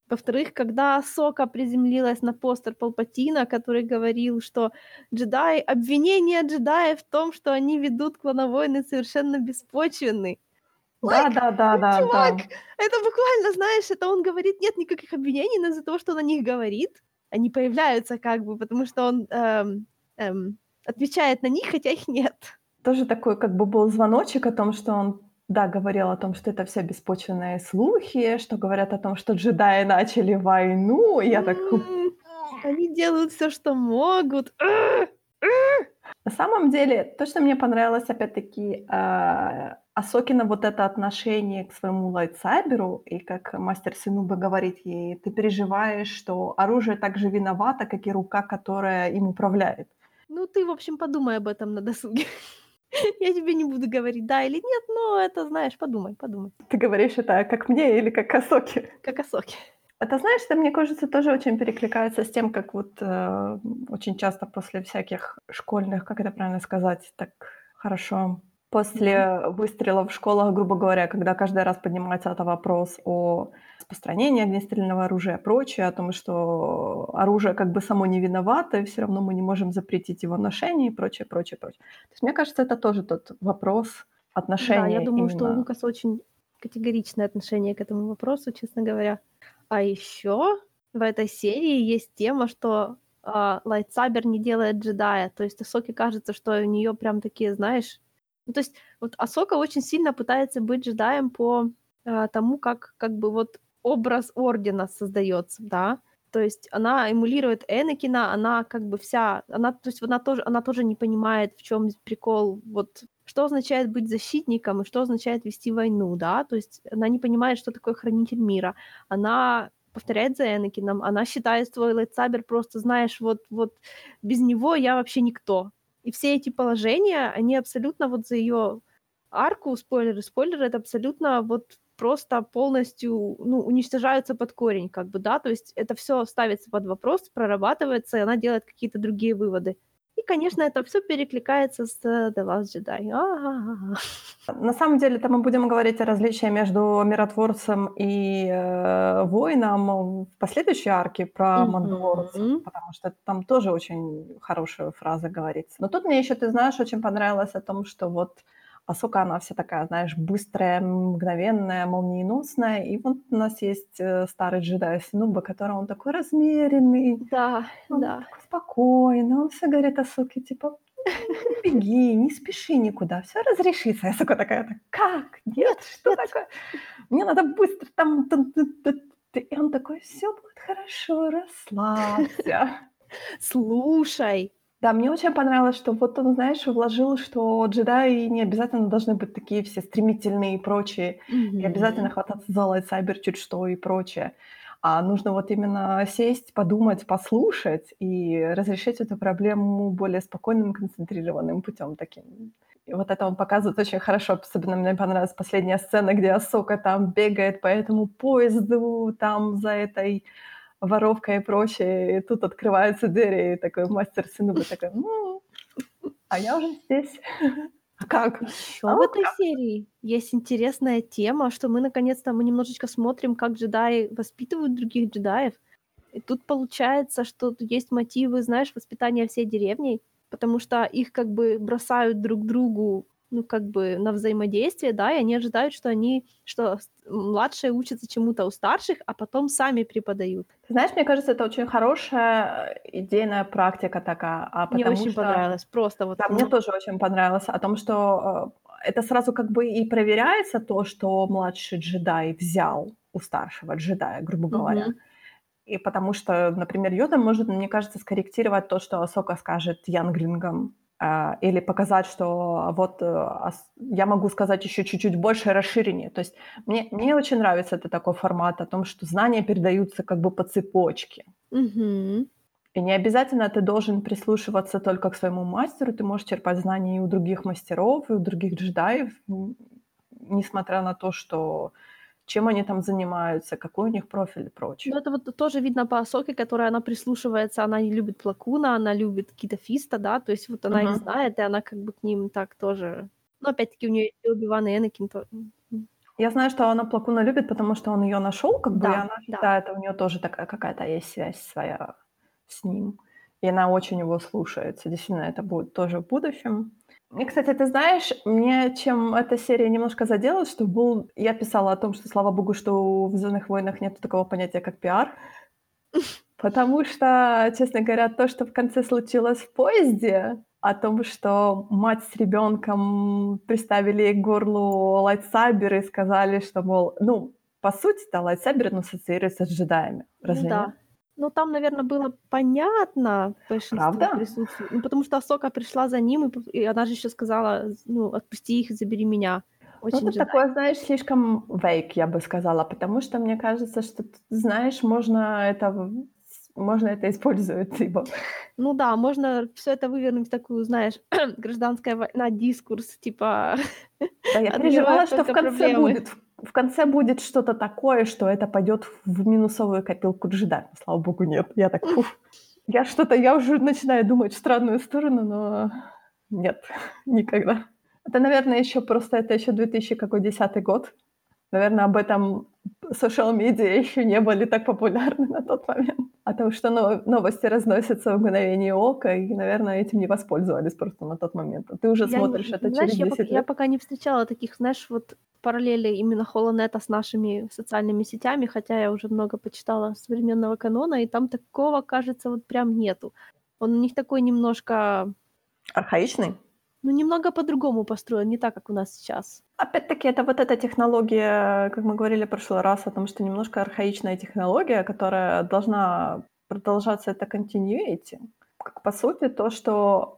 Во-вторых, когда Сока приземлилась на постер Палпатина, который говорил, что джедаи, обвинение джедаев в том, что они ведут клоновойны, совершенно беспочвенны. Да, да, да, да, чувак, да. это буквально, знаешь, это он говорит, нет никаких обвинений, но из-за того, что он о них говорит, они появляются как бы, потому что он эм, эм, отвечает на них, хотя их нет. Тоже такой как бы был звоночек о том, что он да, говорил о том, что это все беспочвенные слухи, что говорят о том, что джедаи начали войну, и я так... Они делают все, что могут. На самом деле, то, что мне понравилось, опять-таки, э, Асокина вот это отношение к своему лайтсайберу, и как мастер Синуба говорит ей, ты переживаешь, что оружие так же виновато, как и рука, которая им управляет. Ну, ты, в общем, подумай об этом на досуге. <laughs> Я тебе не буду говорить да или нет, но это, знаешь, подумай, подумай. Ты говоришь это как мне или как Асоки? Как Асоки. Это, знаешь, это, мне кажется, тоже очень перекликается с тем, как вот э, очень часто после всяких школьных, как это правильно сказать, так хорошо, После выстрела в школах, грубо говоря, когда каждый раз поднимается это вопрос о распространении огнестрельного оружия и прочее, о том, что оружие как бы само не виновато, и всё равно мы не можем запретить его ношение и прочее, прочее, прочее. То есть мне кажется, это тоже тот вопрос Да, я отношения думаю, что у именно Лукаса очень категоричное отношение к этому вопросу, честно говоря. А ещё в этой серии есть тема, что, а, лайтсабер не делает джедая. То есть Асоке кажется, что у неё прям такие, знаешь ну, то есть вот Асока очень сильно пытается быть джедаем по, а, тому, как как бы вот образ ордена создаётся, да. То есть она эмулирует Энакина, она как бы вся она, то есть она тоже она тоже не понимает, в чём прикол, вот что означает быть защитником и что означает вести войну, да. То есть она не понимает, что такое хранитель мира. Она повторяет за Энакином, она считает свой лайтсабер просто, знаешь, вот вот без него я вообще никто. И все эти положения, они абсолютно вот за её арку, спойлеры спойлеры, это абсолютно вот просто полностью, ну, уничтожаются под корень как бы, да. То есть это всё ставится под вопрос, прорабатывается, и она делает какие-то другие выводы. И, конечно, это всё перекликается с The Last Jedi. А-а-а. На самом деле, это мы будем говорить о различии между миротворцем и, э, воином в последующей арке про мандалорцев, Мгм. потому что там тоже очень хорошая фраза говорится. Но тут мне ещё, ты знаешь, очень понравилось о том, что вот Асока, она вся такая, знаешь, быстрая, мгновенная, молниеносная. И вот у нас есть, э, старый джедай Синуба, который он такой размеренный, Да, он да. такой спокойный, он всё говорит Асоке типа: "Не беги, не спеши никуда, всё разрешится". И Асока такая: "Как? Нет, Нет, что нет. такое? Мне надо быстро там тын ты ты ты". И он такой: "Всё будет хорошо, расслабься". <laughs> Слушай. Да, мне очень понравилось, что вот он, знаешь, вложил, что джедаи не обязательно должны быть такие все стремительные и прочие, и обязательно хвататься за лайтсайбер чуть что и прочее. А нужно вот именно сесть, подумать, послушать и разрешить эту проблему более спокойным, концентрированным путём таким. И вот это он показывает очень хорошо. Особенно мне понравилась последняя сцена, где Асока там бегает по этому поезду, там за этой воровкой и прочее. И тут открываются двери, и такой мастер Синуба такой: "М, а я уже здесь". А как? Ещё А в этой как. серии есть интересная тема, что мы наконец-то мы немножечко смотрим, как джедаи воспитывают других джедаев. И тут получается, что есть мотивы, знаешь, воспитания всей деревни, потому что их как бы бросают друг другу, ну, как бы на взаимодействие, да, и они ожидают, что они что младшие учатся чему-то у старших, а потом сами преподают. Ты знаешь, мне кажется, это очень хорошая, э, идейная практика такая, а Мне очень что понравилось, просто вот, Да, мне м. тоже очень понравилось о том, что, э, это сразу как бы и проверяется то, что младший джедай взял у старшего джедая, грубо говоря. Мгм. И потому что, например, Йода может, мне кажется, скорректировать то, что Асока скажет янглингам, или показать, что вот, э, ас я могу сказать ещё чуть-чуть больше расширение. То есть мне мне очень нравится это такой формат о том, что знания передаются как бы по цепочке. Мгм. И не обязательно ты должен прислушиваться только к своему мастеру, ты можешь черпать знания и у других мастеров, и у других джедаев, несмотря на то, что чем они там занимаются, какой у них профиль и прочее. Ну, это вот тоже видно по Асоке, которая она прислушивается, она не любит Пла Куна, она любит Кита Фиста, да, то есть вот она их Мгм. знает, и она как бы к ним так тоже но опять-таки у есть и Оби-Ван, и Энакин то м, м. Я знаю, что она Пла Куна любит, потому что он её нашёл, как бы, и Да, она да. считает, у неё тоже такая какая-то есть связь своя с ним. И она очень его слушается. Действительно, это будет тоже в будущем. И, кстати, ты знаешь, мне чем эта серия немножко задела, что был я писала о том, что, слава богу, что в "Звездных войнах" нету такого понятия, как пиар. Потому что, честно говоря, то, что в конце случилось в поезде, о том, что мать с ребёнком приставили к горлу lightsaber и сказали, что, мол, ну, по сути-то lightsaber, он ассоциируется с джедаями. Ну Разве нет? Ну, там, наверно, было понятно большинству Правда? присутству ну, потому что Асока пришла за ним, и и она же ещё сказала: ну, отпусти их и забери меня. Ну, Очень это джедай. такое, знаешь, слишком vague, я бы сказала, потому что мне кажется, что знаешь, можно это можно это использовать, <laughs> типа. Ну да, можно всё это вывернуть в такую, знаешь, <clears throat> гражданская война, дискурс, типа Да, я <laughs> переживала, что в конце проблемы. будет в конце будет что-то такое, что это пойдёт в минусовую копилку джедаев. Слава богу, нет. Я так: "Фух". Я что-то, я уже начинаю думать в странную сторону, но нет, <laughs> никогда. Это, наверное, еще просто это еще 2010 год. Наверное, об этом social медиа еще не были так популярны на тот момент. А то, что новости разносятся в мгновение ока, и, наверное, этим не воспользовались просто на тот момент. А ты уже Я не смотришь это знаешь, через я 10 пока я лет. пока не встречала таких, знаешь, вот параллелей именно HoloNet с нашими социальными сетями, хотя я уже много почитала современного канона, и там такого, кажется, вот прям нету. Он у них такой немножко, Архаичный? Ну, немного по-другому построен, не так, как у нас сейчас. Опять-таки, это вот эта технология, как мы говорили в прошлый раз, о том, что немножко архаичная технология, которая должна продолжаться, это continuity. Как по сути, то, что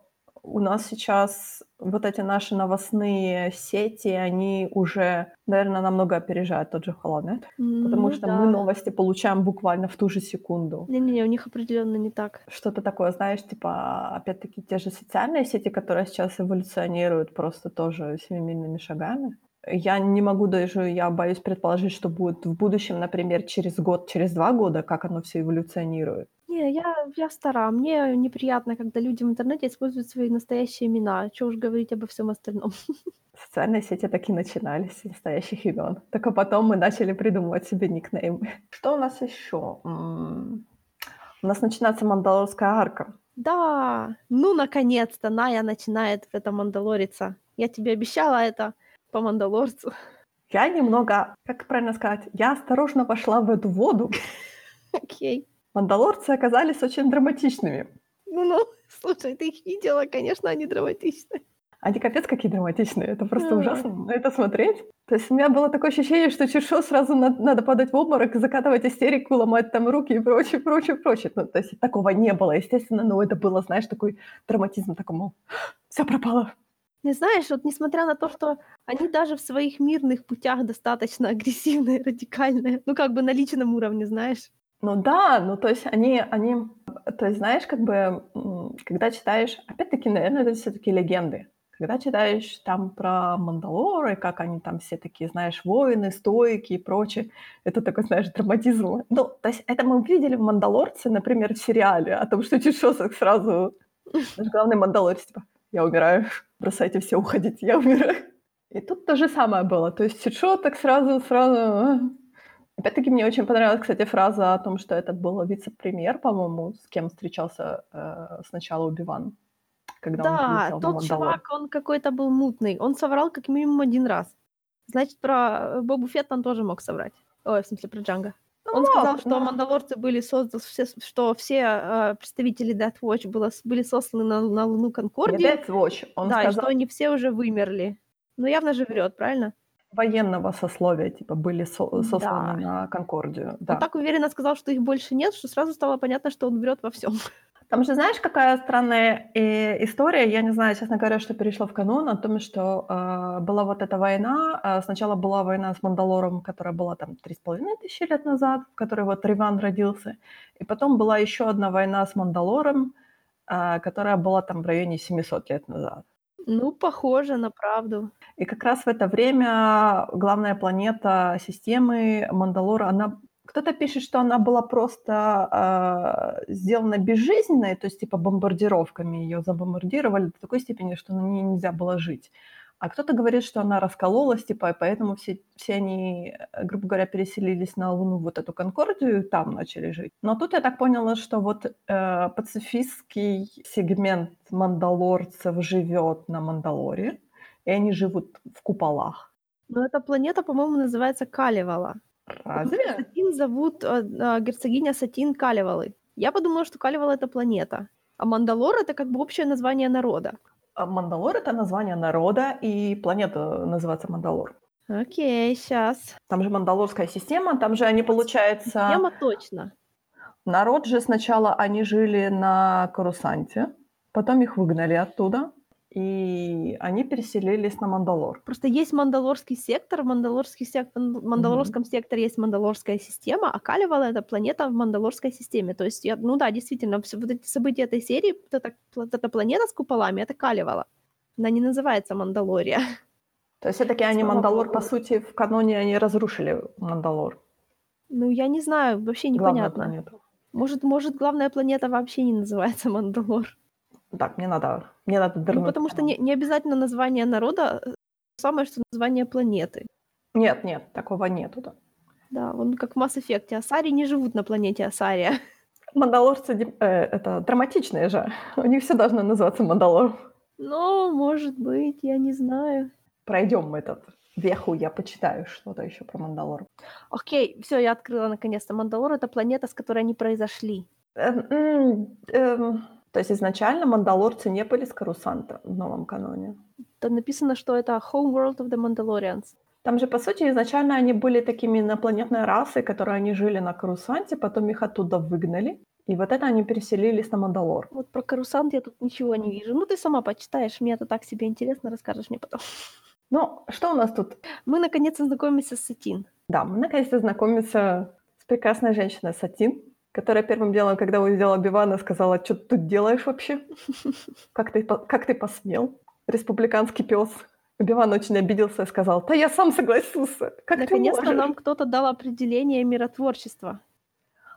у нас сейчас вот эти наши новостные сети, они уже, наверное, намного опережают тот же HoloNet, потому Ну что мы да. новости получаем буквально в ту же секунду. Не-не-не, у них определенно не так. Что-то такое, знаешь, типа, опять-таки, те же социальные сети, которые сейчас эволюционируют просто тоже семимильными шагами. Я не могу даже, я боюсь предположить, что будет в будущем, например, через год, через два года, как оно все эволюционирует. Не, я, я стара. Мне неприятно, когда люди в интернете используют свои настоящие имена. Чего уж говорить обо всем остальном. <laughs> Социальные сети так и начинались с настоящих имен. Только потом мы начали придумывать себе никнеймы. <laughs> Что у нас еще? У нас начинается Мандалорская арка. Да, ну наконец-то Ная начинает в это мандалориться. Я тебе обещала это по мандалорцу. Я немного, как правильно сказать, я осторожно вошла в эту воду. <laughs> Окей. Мандалорцы оказались очень драматичными. Ну-ну, <laughs> слушай, ты их видела, конечно, они драматичны. Они капец какие драматичные, это просто Да. ужасно на это смотреть. То есть у меня было такое ощущение, что чуть что сразу на- надо падать в обморок, закатывать истерику, ломать там руки и прочее, прочее, прочее. Ну, то есть такого не было, естественно, но это было, знаешь, такой драматизм, такому все пропало. Не знаешь, вот несмотря на то, что они даже в своих мирных путях достаточно <laughs> агрессивные, радикальные, ну как бы на личном уровне, знаешь. Ну да, ну то есть они, они, то есть знаешь, как бы, когда читаешь, опять-таки, наверное, это все-таки легенды. Когда читаешь там про Мандалоры, как они там все такие, знаешь, воины, стойки и прочее, это такой, знаешь, драматизм. Ну, то есть это мы видели в «Мандалорце», например, в сериале, о том, что что сразу наш главный Мандалорец, типа, я умираю, бросайте все, уходите, я умираю. И тут то же самое было. То есть так сразу, сразу... Опять-таки мне очень понравилась, кстати, фраза о том, что это был вице-премьер, по-моему, с кем встречался э, сначала Убиван, когда он Да, в тот чувак, он какой-то был мутный. Он соврал как минимум один раз. Значит, про э, Бобу Фетт он тоже мог соврать. Ой, в смысле, про Джанго. Ну, Он мог, сказал, что но- мандалорцы были созданы, все, что все э, представители Death Watch было, были сосланы на, на Луну Не Конкордию. Death Watch, он да, и сказал, что они все уже вымерли. Ну, явно же врет, правильно? Военного сословия, типа, были со- сосланы Да. на Конкордию. Да. Он так уверенно сказал, что их больше нет, что сразу стало понятно, что он врет во всем. <laughs> Там же знаешь, какая странная э, история? Я не знаю, честно говоря, что перешло в канон о том, что э, была вот эта война. э, сначала была война с Мандалором, которая была там три с половиной тысячи лет назад, в которой вот Риван родился. И потом была еще одна война с Мандалором, э, которая была там в районе 700 лет назад. Ну, похоже на правду. И как раз в это время главная планета системы Мандалора, она кто-то пишет, что она была просто э, сделана безжизненной, то есть типа бомбардировками ее забомбардировали до такой степени, что на ней нельзя было жить. А кто-то говорит, что она раскололась, типа, и поэтому все, все они, э, грубо говоря, переселились на Луну, вот эту Конкордию, и там начали жить. Но тут я так поняла, что вот э, пацифистский сегмент мандалорцев живет на Мандалоре, и они живут в куполах. Но эта планета, по-моему, называется Калевала. Разве? Сатин зовут э, э, герцогиня Сатин Калевалы. Я подумала, что Калевала — это планета. А Мандалор — это как бы общее название народа. А Мандалор — это название народа, и планета называется Мандалор. Окей, сейчас. Там же мандалорская система, там же они, получается... Тема точно. Народ же сначала они жили на Карусанте, потом их выгнали оттуда, и они переселились на Мандалор. Просто есть мандалорский сектор, в мандалорский сек- мандалорском секторе есть мандалорская система, а Калевала — это планета в мандалорской системе. То есть, я, ну да, действительно, всё- вот эти события этой серии, вот эта, вот эта планета с куполами — это Калевала. Она не называется Мандалория. То есть все-таки они Мандалор, по сути, в каноне они разрушили Мандалор. Ну, я не знаю, вообще непонятно. Может, может, главная планета вообще не называется Мандалор. Так, мне надо, мне надо Ну, дырнуть. потому что не, не обязательно название народа э, самое, что название планеты. Нет, нет, такого нету. Да. Да, он как в Mass Effect. Асари не живут на планете Асария. <laughs> Мандалорцы э, это драматичные же. <laughs> У них все должно называться Мандалор. Ну, может быть, я не знаю. Пройдем мы этот веху, я почитаю что-то еще про Мандалор. Окей, все, я открыла наконец-то. Мандалор — это планета, с которой они произошли. М, эм, То есть изначально мандалорцы не были с Карусанта в новом каноне. Там написано, что это Home World of the Mandalorians. Там же, по сути, изначально они были такими инопланетной расой, которые они жили на Карусанте, потом их оттуда выгнали. И вот это они переселились на Мандалор. Вот про Карусант я тут ничего не вижу. Ну, ты сама почитаешь, мне это так себе интересно, расскажешь мне потом. <laughs> Ну, что у нас тут? Мы, наконец-то, знакомимся с Сатин. Да, мы наконец-то знакомимся с прекрасной женщиной Сатин, которая первым делом, когда увидела Бивана, сказала, что ты тут делаешь вообще? <laughs> Как ты, как ты посмел? Республиканский пес. Биван очень обиделся и сказал, да я сам согласился. Как Наконец-то нам кто-то дал определение миротворчества.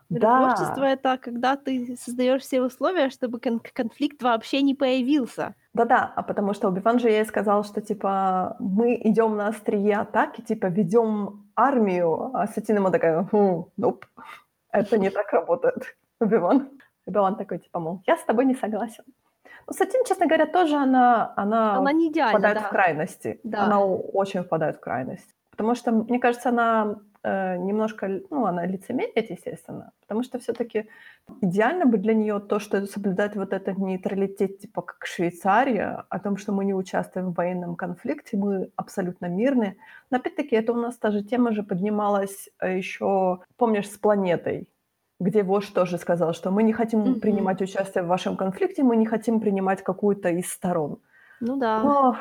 Да. Миротворчество — это когда ты создаешь все условия, чтобы кон- конфликт вообще не появился. Да-да, а потому что Убиван же ей сказал, что, типа, мы идем на острие атаки, типа, ведем армию, а Сатин ему такая, «Хм, ноп, это не так работает, Убиван. Убиван такой, типа, мол, я с тобой не согласен. Ну, Сатин, честно говоря, тоже она, она, Она не идеальна, впадает да. в крайности. Да. Она очень впадает в крайность. Потому что, мне кажется, она э, немножко, ну, она лицемерит, естественно, потому что все-таки идеально бы для нее то, что соблюдать вот этот нейтралитет, типа как Швейцария, о том, что мы не участвуем в военном конфликте, мы абсолютно мирны. Но опять-таки это у нас та же тема же поднималась еще, помнишь, с планетой, где вождь тоже сказал, что мы не хотим Мгм. принимать участие в вашем конфликте, мы не хотим принимать какую-то из сторон. Ну да. Но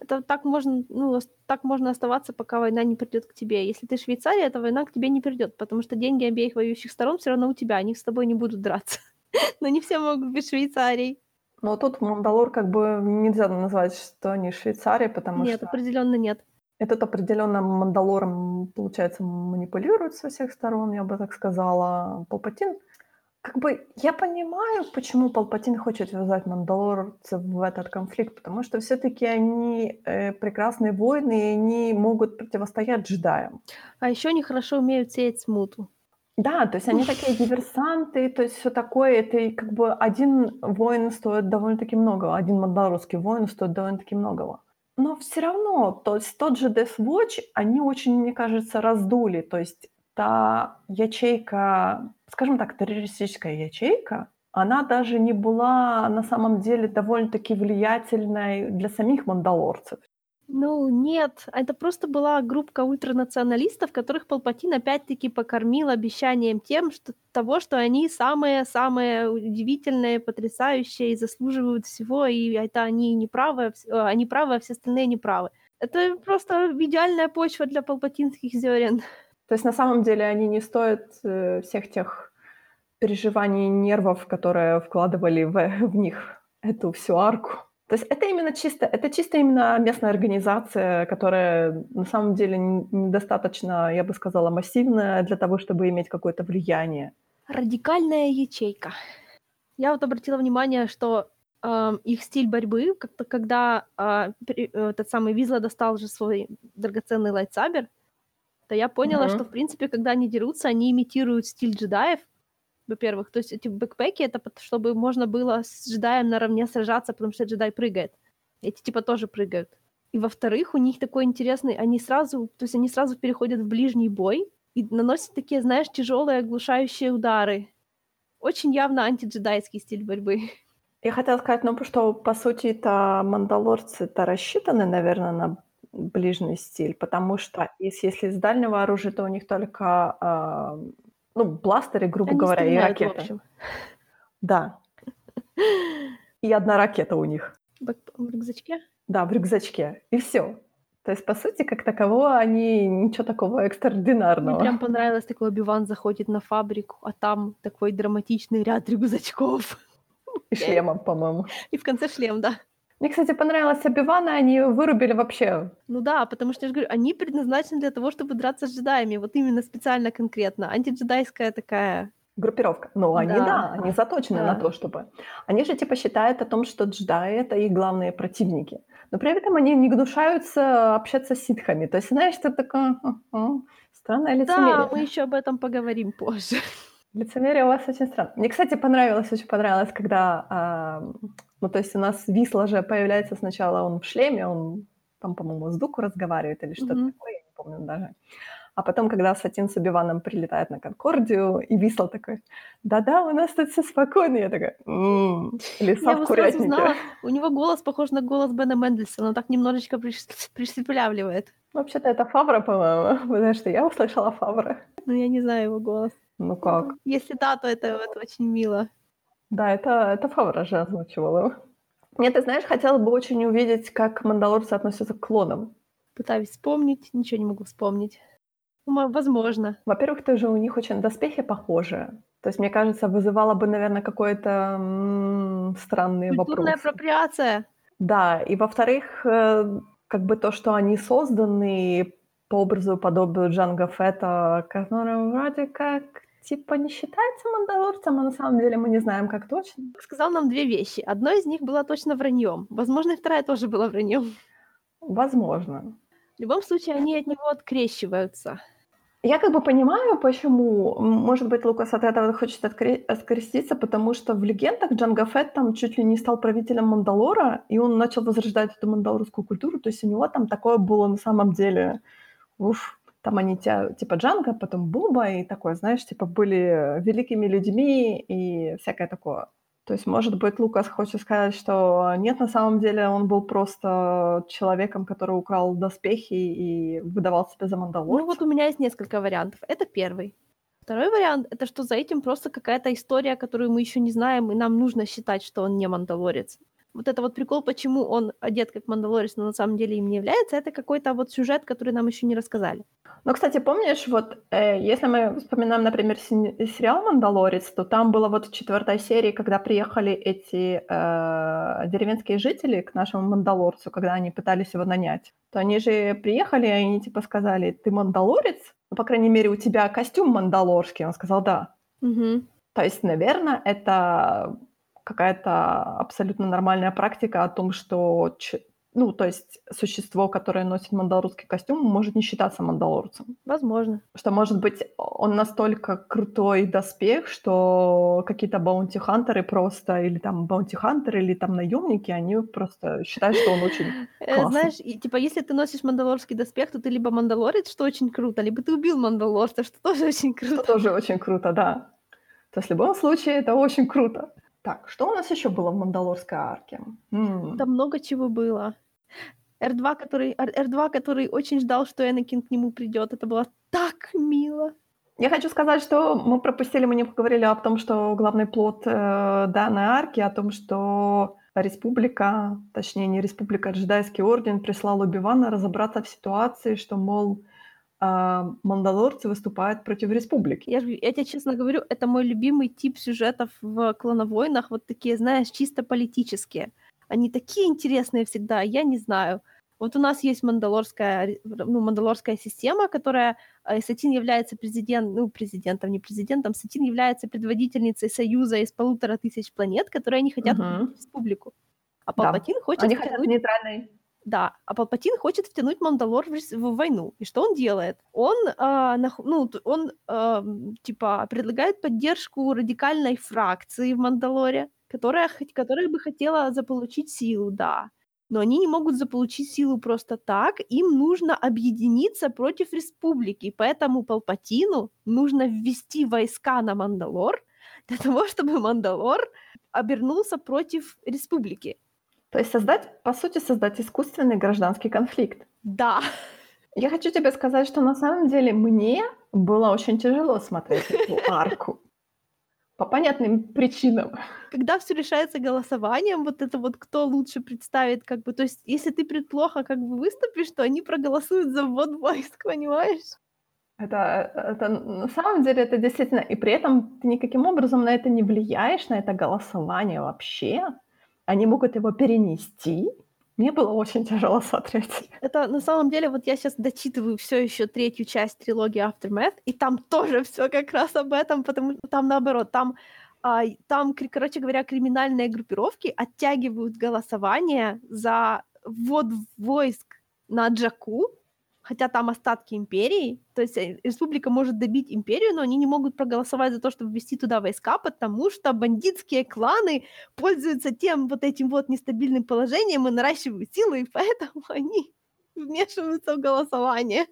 Это так можно, ну, так можно оставаться, пока война не придет к тебе. Если ты Швейцария, эта война к тебе не придет, потому что деньги обеих воюющих сторон все равно у тебя, они с тобой не будут драться. <laughs> Но не все могут быть Швейцарией. Но тут Мандалор как бы нельзя назвать, что они Швейцария, потому Нет, что определенно нет. этот определенно Мандалором, получается, манипулирует со всех сторон, я бы так сказала. Палпатин, как бы я понимаю, почему Палпатин хочет ввязать мандалорцев в этот конфликт, потому что все-таки они э, прекрасные воины, и они могут противостоять джедаям. А еще они хорошо умеют сеять смуту. Да, то есть они такие диверсанты, то есть все такое. Это как бы один воин стоит довольно-таки много, один мандалорский воин стоит довольно-таки многого. Но все равно, то есть тот же Death Watch, они очень, мне кажется, раздули. То есть та ячейка, скажем так, террористическая ячейка, она даже не была на самом деле довольно-таки влиятельной для самих мандалорцев. Ну, нет, это просто была группа ультранационалистов, которых Палпатин опять-таки покормил обещанием тем, что того, что они самые-самые удивительные, потрясающие и заслуживают всего, и это они не правы, а э, они правы, а все остальные не правы. Это просто идеальная почва для палпатинских зерен. То есть на самом деле они не стоят э, всех тех переживаний нервов, которые вкладывали в, <laughs> в них эту всю арку. То есть это именно чисто, это чисто именно местная организация, которая на самом деле недостаточно, я бы сказала, массивная для того, чтобы иметь какое-то влияние. Радикальная ячейка. Я вот обратила внимание, что ам, их стиль борьбы, когда а, э, этот самый Визла достал же свой драгоценный lightsaber, то я поняла, Мгм. что, в принципе, когда они дерутся, они имитируют стиль джедаев, во-первых. То есть эти backpack и — это чтобы можно было с джедаем наравне сражаться, потому что джедай прыгает. Эти типа тоже прыгают. И во-вторых, у них такой интересный, они сразу, то есть они сразу переходят в ближний бой и наносят такие, знаешь, тяжелые оглушающие удары. Очень явно антиджедайский стиль борьбы. Я хотела сказать, ну, что, по сути, это мандалорцы-то рассчитаны, наверное, на ближний стиль, потому что если, если из дальнего оружия, то у них только, а, ну, бластеры, грубо Они говоря, и ракеты. Да. И одна ракета у них. В рюкзачке? Да, в рюкзачке. И все. То есть, по сути, как такового, они ничего такого Мне экстраординарного. прям понравилось, такой Биван заходит на фабрику, а там такой драматичный ряд рюкзачков. И шлемом, по-моему. И в конце шлем, да. Мне, кстати, понравилось Обивана, они вырубили вообще. Ну да, потому что я же говорю, они предназначены для того, чтобы драться с джедаями. Вот именно специально конкретно. Антиджедайская такая Группировка. Ну, они Да, да, они заточены на да. то, чтобы... Они же типа считают о том, что джедаи- это их главные противники. Но при этом они не гнушаются общаться с ситхами. То есть, знаешь, ты такое, ага, странное Да, лицемерие. мы еще об этом поговорим позже. Лицемерие у вас очень странно. Мне, кстати, понравилось, очень понравилось, когда, ам, ну, то есть у нас Висла же появляется сначала, он в шлеме, он там, по-моему, с Дуку разговаривает или что-то Мгм. такое, я не помню даже. А потом, когда Сатин с Убиваном прилетает на Конкордию, и Висла такой, да-да, у нас тут все спокойно. Я такая, «М, леса Я в курятнике. узнала. У него голос похож на голос Бена Мендельсона. Он так немножечко приш- пришепелявливает. Вообще-то это Фавра, по-моему. <laughs> Потому что я услышала Фавра. Но я не знаю его голос. Ну как? Если да, то это, это очень мило. Да, это, это Фавра же озвучивал его. Мне, ты знаешь, хотела бы очень увидеть, как мандалорцы относятся к клонам. Пытаюсь вспомнить, ничего не могу вспомнить. Ну, мо- возможно. Во-первых, тоже у них очень доспехи похожи. То есть, мне кажется, вызывало бы, наверное, какой-то м, странный Культурная вопрос. апроприация. Да, и во-вторых, э, как бы то, что они созданы по образу и подобию Джанго Фетта, который вроде как типа не считается мандалорцем, а на самом деле мы не знаем, как точно. Сказал нам две вещи. Одно из них было точно враньем. Возможно, и вторая тоже была враньем. Возможно. В любом случае, они от него открещиваются. Я как бы понимаю, почему, может быть, Лукас от этого хочет откре- откреститься, потому что в легендах Джанго Фетт там чуть ли не стал правителем Мандалора, и он начал возрождать эту мандалорскую культуру, то есть у него там такое было на самом деле, уф, там они тя- типа Джанго, потом Буба, и такое, знаешь, типа были великими людьми и всякое такое. То есть, может быть, Лукас хочет сказать, что нет, на самом деле он был просто человеком, который украл доспехи и выдавал себя за мандалорца. Ну вот у меня есть несколько вариантов. Это первый. Второй вариант — это что за этим просто какая-то история, которую мы еще не знаем, и нам нужно считать, что он не мандалорец. Вот это вот прикол, почему он одет как мандалорец, но на самом деле им не является, это какой-то вот сюжет, который нам еще не рассказали. Ну, кстати, помнишь, вот э, если мы вспоминаем, например, сериал «Мандалорец», то там было вот в четвертой серии, когда приехали эти э, деревенские жители к нашему мандалорцу, когда они пытались его нанять, то они же приехали, и они типа сказали, ты мандалорец? Ну, по крайней мере, у тебя костюм мандалорский. Он сказал, да. Мгм. То есть, наверное, это какая-то абсолютно нормальная практика о том, что, ну, то есть существо, которое носит мандалорский костюм, может не считаться мандалорцем. Возможно. Что, может быть, он настолько крутой доспех, что какие-то баунти-хантеры просто, или там баунти-хантеры, или там наемники, они просто считают, что он очень <laughs> Э, классный. Знаешь, и, типа, если ты носишь мандалорский доспех, то ты либо мандалорец, что очень круто, либо ты убил мандалорца, что тоже очень Что круто. тоже очень круто, да. То есть в любом случае это очень круто. Так, что у нас еще было в Мандалорской арке? М. Там много чего было. R2, который, R- R2, который очень ждал, что Энакин к нему придет. Это было так мило. Я хочу сказать, что мы пропустили, мы не поговорили о том, что главный плод э, данной арки, о том, что республика, точнее не республика, а джедайский орден прислал Убивана разобраться в ситуации, что, мол, а, мандалорцы выступают против республики. Я, я тебе честно говорю, это мой любимый тип сюжетов в клоновойнах. Вот такие, знаешь, чисто политические. Они такие интересные всегда, я не знаю. Вот у нас есть мандалорская, ну, мандалорская система, которая... э, Сатин является президент, ну, президентом, не президентом. Сатин является предводительницей союза из полутора тысяч планет, которые не хотят в республику. А Да. Палпатин хочет Они хотят втянуть нейтральной. Да, а Палпатин хочет втянуть Мандалор в, в войну. И что он делает? Он, а, нах- ну, он ам, типа предлагает поддержку радикальной фракции в Мандалоре, которая, которая бы хотела заполучить силу, да. Но они не могут заполучить силу просто так, им нужно объединиться против республики. Поэтому Палпатину нужно ввести войска на Мандалор для того, <laughs> чтобы Мандалор обернулся против республики. То есть создать, по сути, создать искусственный гражданский конфликт. Да. Я хочу тебе сказать, что на самом деле мне было очень тяжело смотреть эту <laughs> арку. По понятным причинам. когда все решается голосованием, вот это вот кто лучше представит, как бы, то есть если ты предплохо как бы выступишь, то они проголосуют за ввод войск, понимаешь? Это, это на самом деле это действительно... И при этом ты никаким образом на это не влияешь, на это голосование вообще. Они могут его перенести. Мне было очень тяжело смотреть. Это на самом деле, вот я сейчас дочитываю все еще третью часть трилогии Aftermath, и там тоже все как раз об этом, потому что там наоборот, там, а, там, короче говоря, криминальные группировки оттягивают голосование за ввод войск на Джаку, хотя там остатки империи, то есть э, республика может добить империю, но они не могут проголосовать за то, чтобы ввести туда войска, потому что бандитские кланы пользуются тем вот этим вот нестабильным положением и наращивают силы, и поэтому <laughs> они вмешиваются в голосование.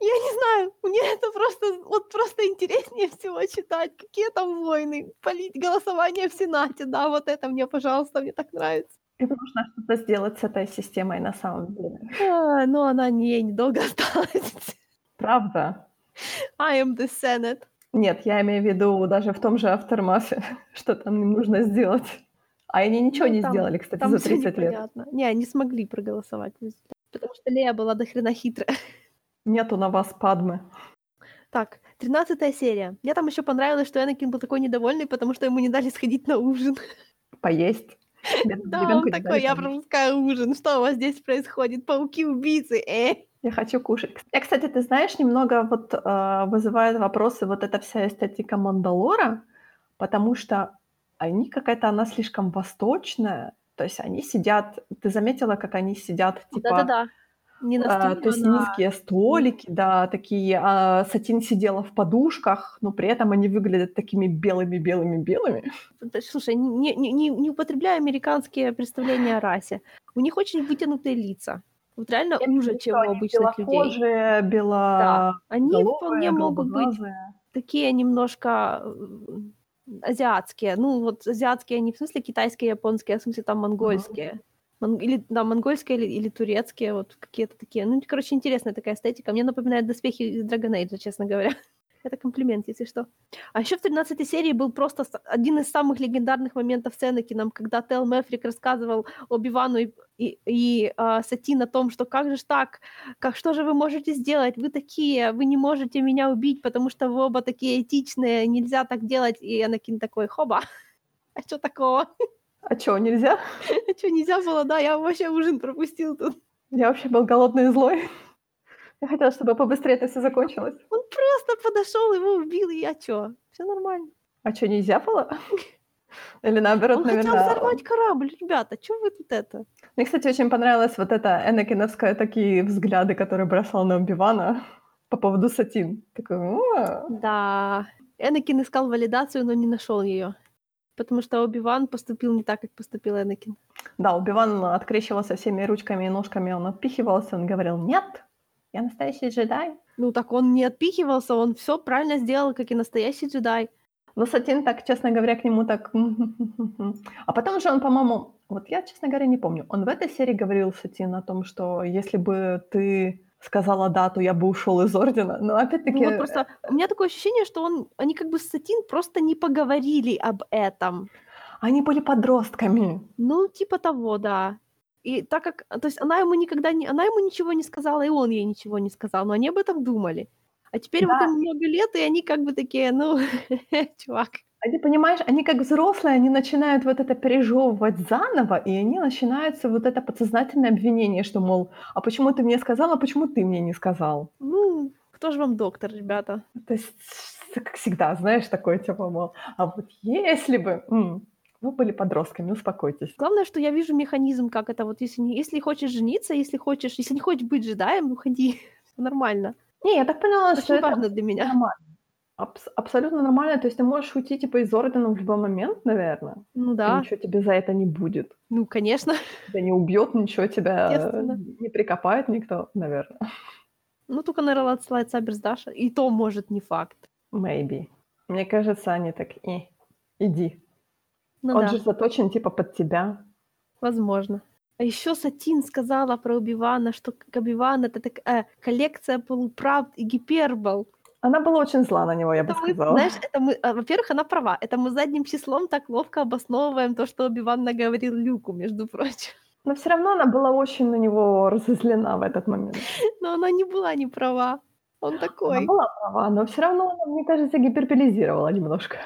Я не знаю, мне это просто, вот просто интереснее всего читать, какие там войны, полить голосование в Сенате, да, вот это мне, пожалуйста, мне так нравится. Это нужно что-то сделать с этой системой на самом деле. А, но она не недолго <laughs> осталась. Правда? I am the Senate. Нет, я имею в виду даже в том же Aftermath, <laughs> что там им нужно сделать. А они ничего Ну, не там- сделали, кстати, Там за всё 30 лет. непонятно. Не, они смогли проголосовать. Потому что Лея была до хрена хитрая. Нету на вас падмы. Так, 13 серия. Мне там еще понравилось, что Энакин был такой недовольный, потому что ему не дали сходить на ужин. Поесть. <laughs> Да, он такой, я пропускаю ужин. Что у вас здесь происходит? Пауки-убийцы, э? Я хочу кушать. Я, кстати, ты знаешь, немного вот э, вызывает вопросы вот эта вся эстетика Мандалора, потому что они какая-то, она слишком восточная. То есть они сидят, ты заметила, как они сидят, типа, Да-да-да. Не а, то есть низкие столики, да, такие, а Сатин сидела в подушках, но при этом они выглядят такими белыми-белыми-белыми. Слушай, не, не, не, не употребляй американские представления о расе. У них очень вытянутые лица. Вот реально Я виду, чем у они обычных людей. бело... Да, они головые, вполне могут быть такие немножко м, азиатские. Ну, вот азиатские не в смысле китайские, японские, а в смысле там монгольские. Мон- или, да, монгольские или, или турецкие, вот какие-то такие. Ну, короче, интересная такая эстетика. Мне напоминает доспехи из Dragon Age, честно говоря. <laughs> Это комплимент, если что. А еще в 13 серии был просто один из самых легендарных моментов с Энакином, когда Тел Мефрик рассказывал Оби-Вану и, и, и, а, Сатин о том, что как же ж так, как, что же вы можете сделать? Вы такие, вы не можете меня убить, потому что вы оба такие этичные, нельзя так делать. И Энакин такой, хоба, <laughs> а что такого? <laughs> А что, нельзя? <laughs> А что, нельзя было? Да, я вообще ужин пропустил тут. Я вообще был голодный и злой. Я хотела, чтобы побыстрее это все закончилось. Он просто подошел, его убил, и я что? Все нормально. А что, нельзя было? Или наоборот, Он наверное... хотел взорвать корабль, ребята, что вы тут это? Мне, кстати, очень понравилась вот эта Энакиновская такие взгляды, которые бросал на Убивана по поводу Сатин. Такой, «О, Да, Энакин искал валидацию, но не нашел ее. Потому что Оби-Ван поступил не так, как поступил Энакин. Да, Убиван открещивался всеми ручками и ножками, он отпихивался, он говорил, нет, я настоящий джедай. Ну так он не отпихивался, он все правильно сделал, как и настоящий джедай. Но Сатин так, честно говоря, к нему так... А потом же он, по-моему, вот я, честно говоря, не помню, он в этой серии говорил Сатин о том, что если бы ты сказала да, то я бы ушел из Ордена. Но опять-таки... Ну вот просто у меня такое ощущение, что он, они как бы с Сатин просто не поговорили об этом. Они были подростками. Ну, типа того, да. И так как, то есть она ему никогда не, она ему ничего не сказала, и он ей ничего не сказал, но они об этом думали. А теперь вот Да. им много лет, и они как бы такие, ну, <laughs> чувак. Ты понимаешь, они как взрослые, они начинают вот это пережевывать заново, и они начинаются вот это подсознательное обвинение, что, мол, а почему ты мне сказал, а почему ты мне не сказал? Ну, кто же вам доктор, ребята? То есть, как всегда, знаешь, такое типа, мол, а вот если бы м, вы были подростками, успокойтесь. Главное, что я вижу механизм, как это вот, если, не, если хочешь жениться, если хочешь, если не хочешь быть джедаем, уходи, Всё <laughs> нормально. Не, я так поняла, что Очень это важно для меня. нормально. Абс- абсолютно нормально. То есть ты можешь уйти типа из Ордена в любой момент, наверное. Ну И да, ничего тебе за это не будет. ну, конечно. Тебя не убьет, ничего тебя э, не прикопает никто, наверное. Ну, только, наверное, отсылать Саберс Даша. И то, может, не факт. Maybe. Мне кажется, они так, э, иди. Ну Он да, же заточен типа под тебя. возможно. А еще Сатин сказала про Убивана, что Убиван это такая коллекция полуправд и гипербол. Она была очень зла на него, я бы Это мы, сказала. знаешь, это мы, а, во-первых, она права. Это мы задним числом так ловко обосновываем то, что Убиван наговорил Люку, между прочим. Но все равно она была очень на него разозлена в этот момент. <laughs> Но она не была не права. Он Она такой. была права, но все равно она, мне кажется, гиперболизировала немножко.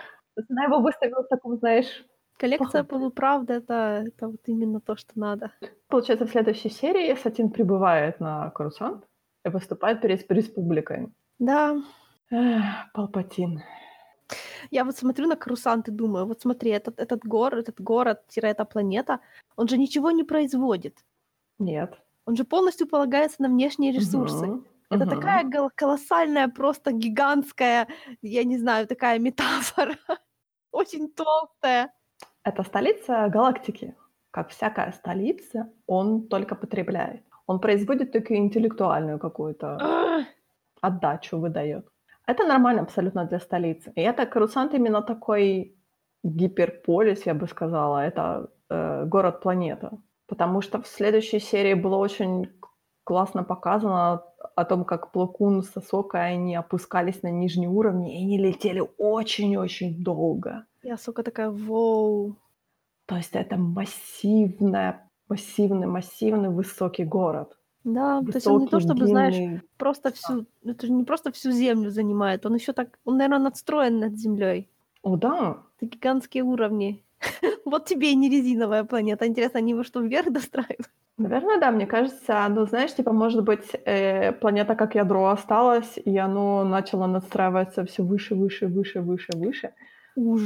Она его выставила в таком, знаешь, Коллекция Плохо. полуправд- это это вот именно то, что надо. Получается, в следующей серии Сатин прибывает на Корусант и выступает перед республикой. Да. Палпатин. Я вот смотрю на Корусант и думаю: вот смотри, этот этот город этот город-эта планета, он же ничего не производит. Нет. Он же полностью полагается на внешние ресурсы. Мгм. Это Мгм. такая колоссальная, просто гигантская, я не знаю, такая метафора, <laughs> очень толстая. Это столица галактики. Как всякая столица, он только потребляет. Он производит только интеллектуальную какую-то отдачу выдает. Это нормально абсолютно для столицы. И это Корусант именно такой гиперполис, я бы сказала. Это э, город-планета. Потому что в следующей серии было очень классно показано о том, как Плакун с Сосокой, они опускались на нижние уровни, и они летели очень-очень долго. Я, сука, такая: "Воу". То есть это массивная, массивный, массивный высокий город. Да, то есть он не то чтобы, знаешь, длинный. просто всю это же не просто всю землю занимает, он ещё так, он, наверно, надстроен над землёй. О, да. Это гигантские уровни. <laughs> Вот тебе и не резиновая планета. Интересно, они его что, вверх достраивают? Наверное, да. Мне кажется, ну, знаешь, типа, может быть, э, планета как ядро осталась, и оно начало надстраиваться все выше, выше, выше, выше, выше.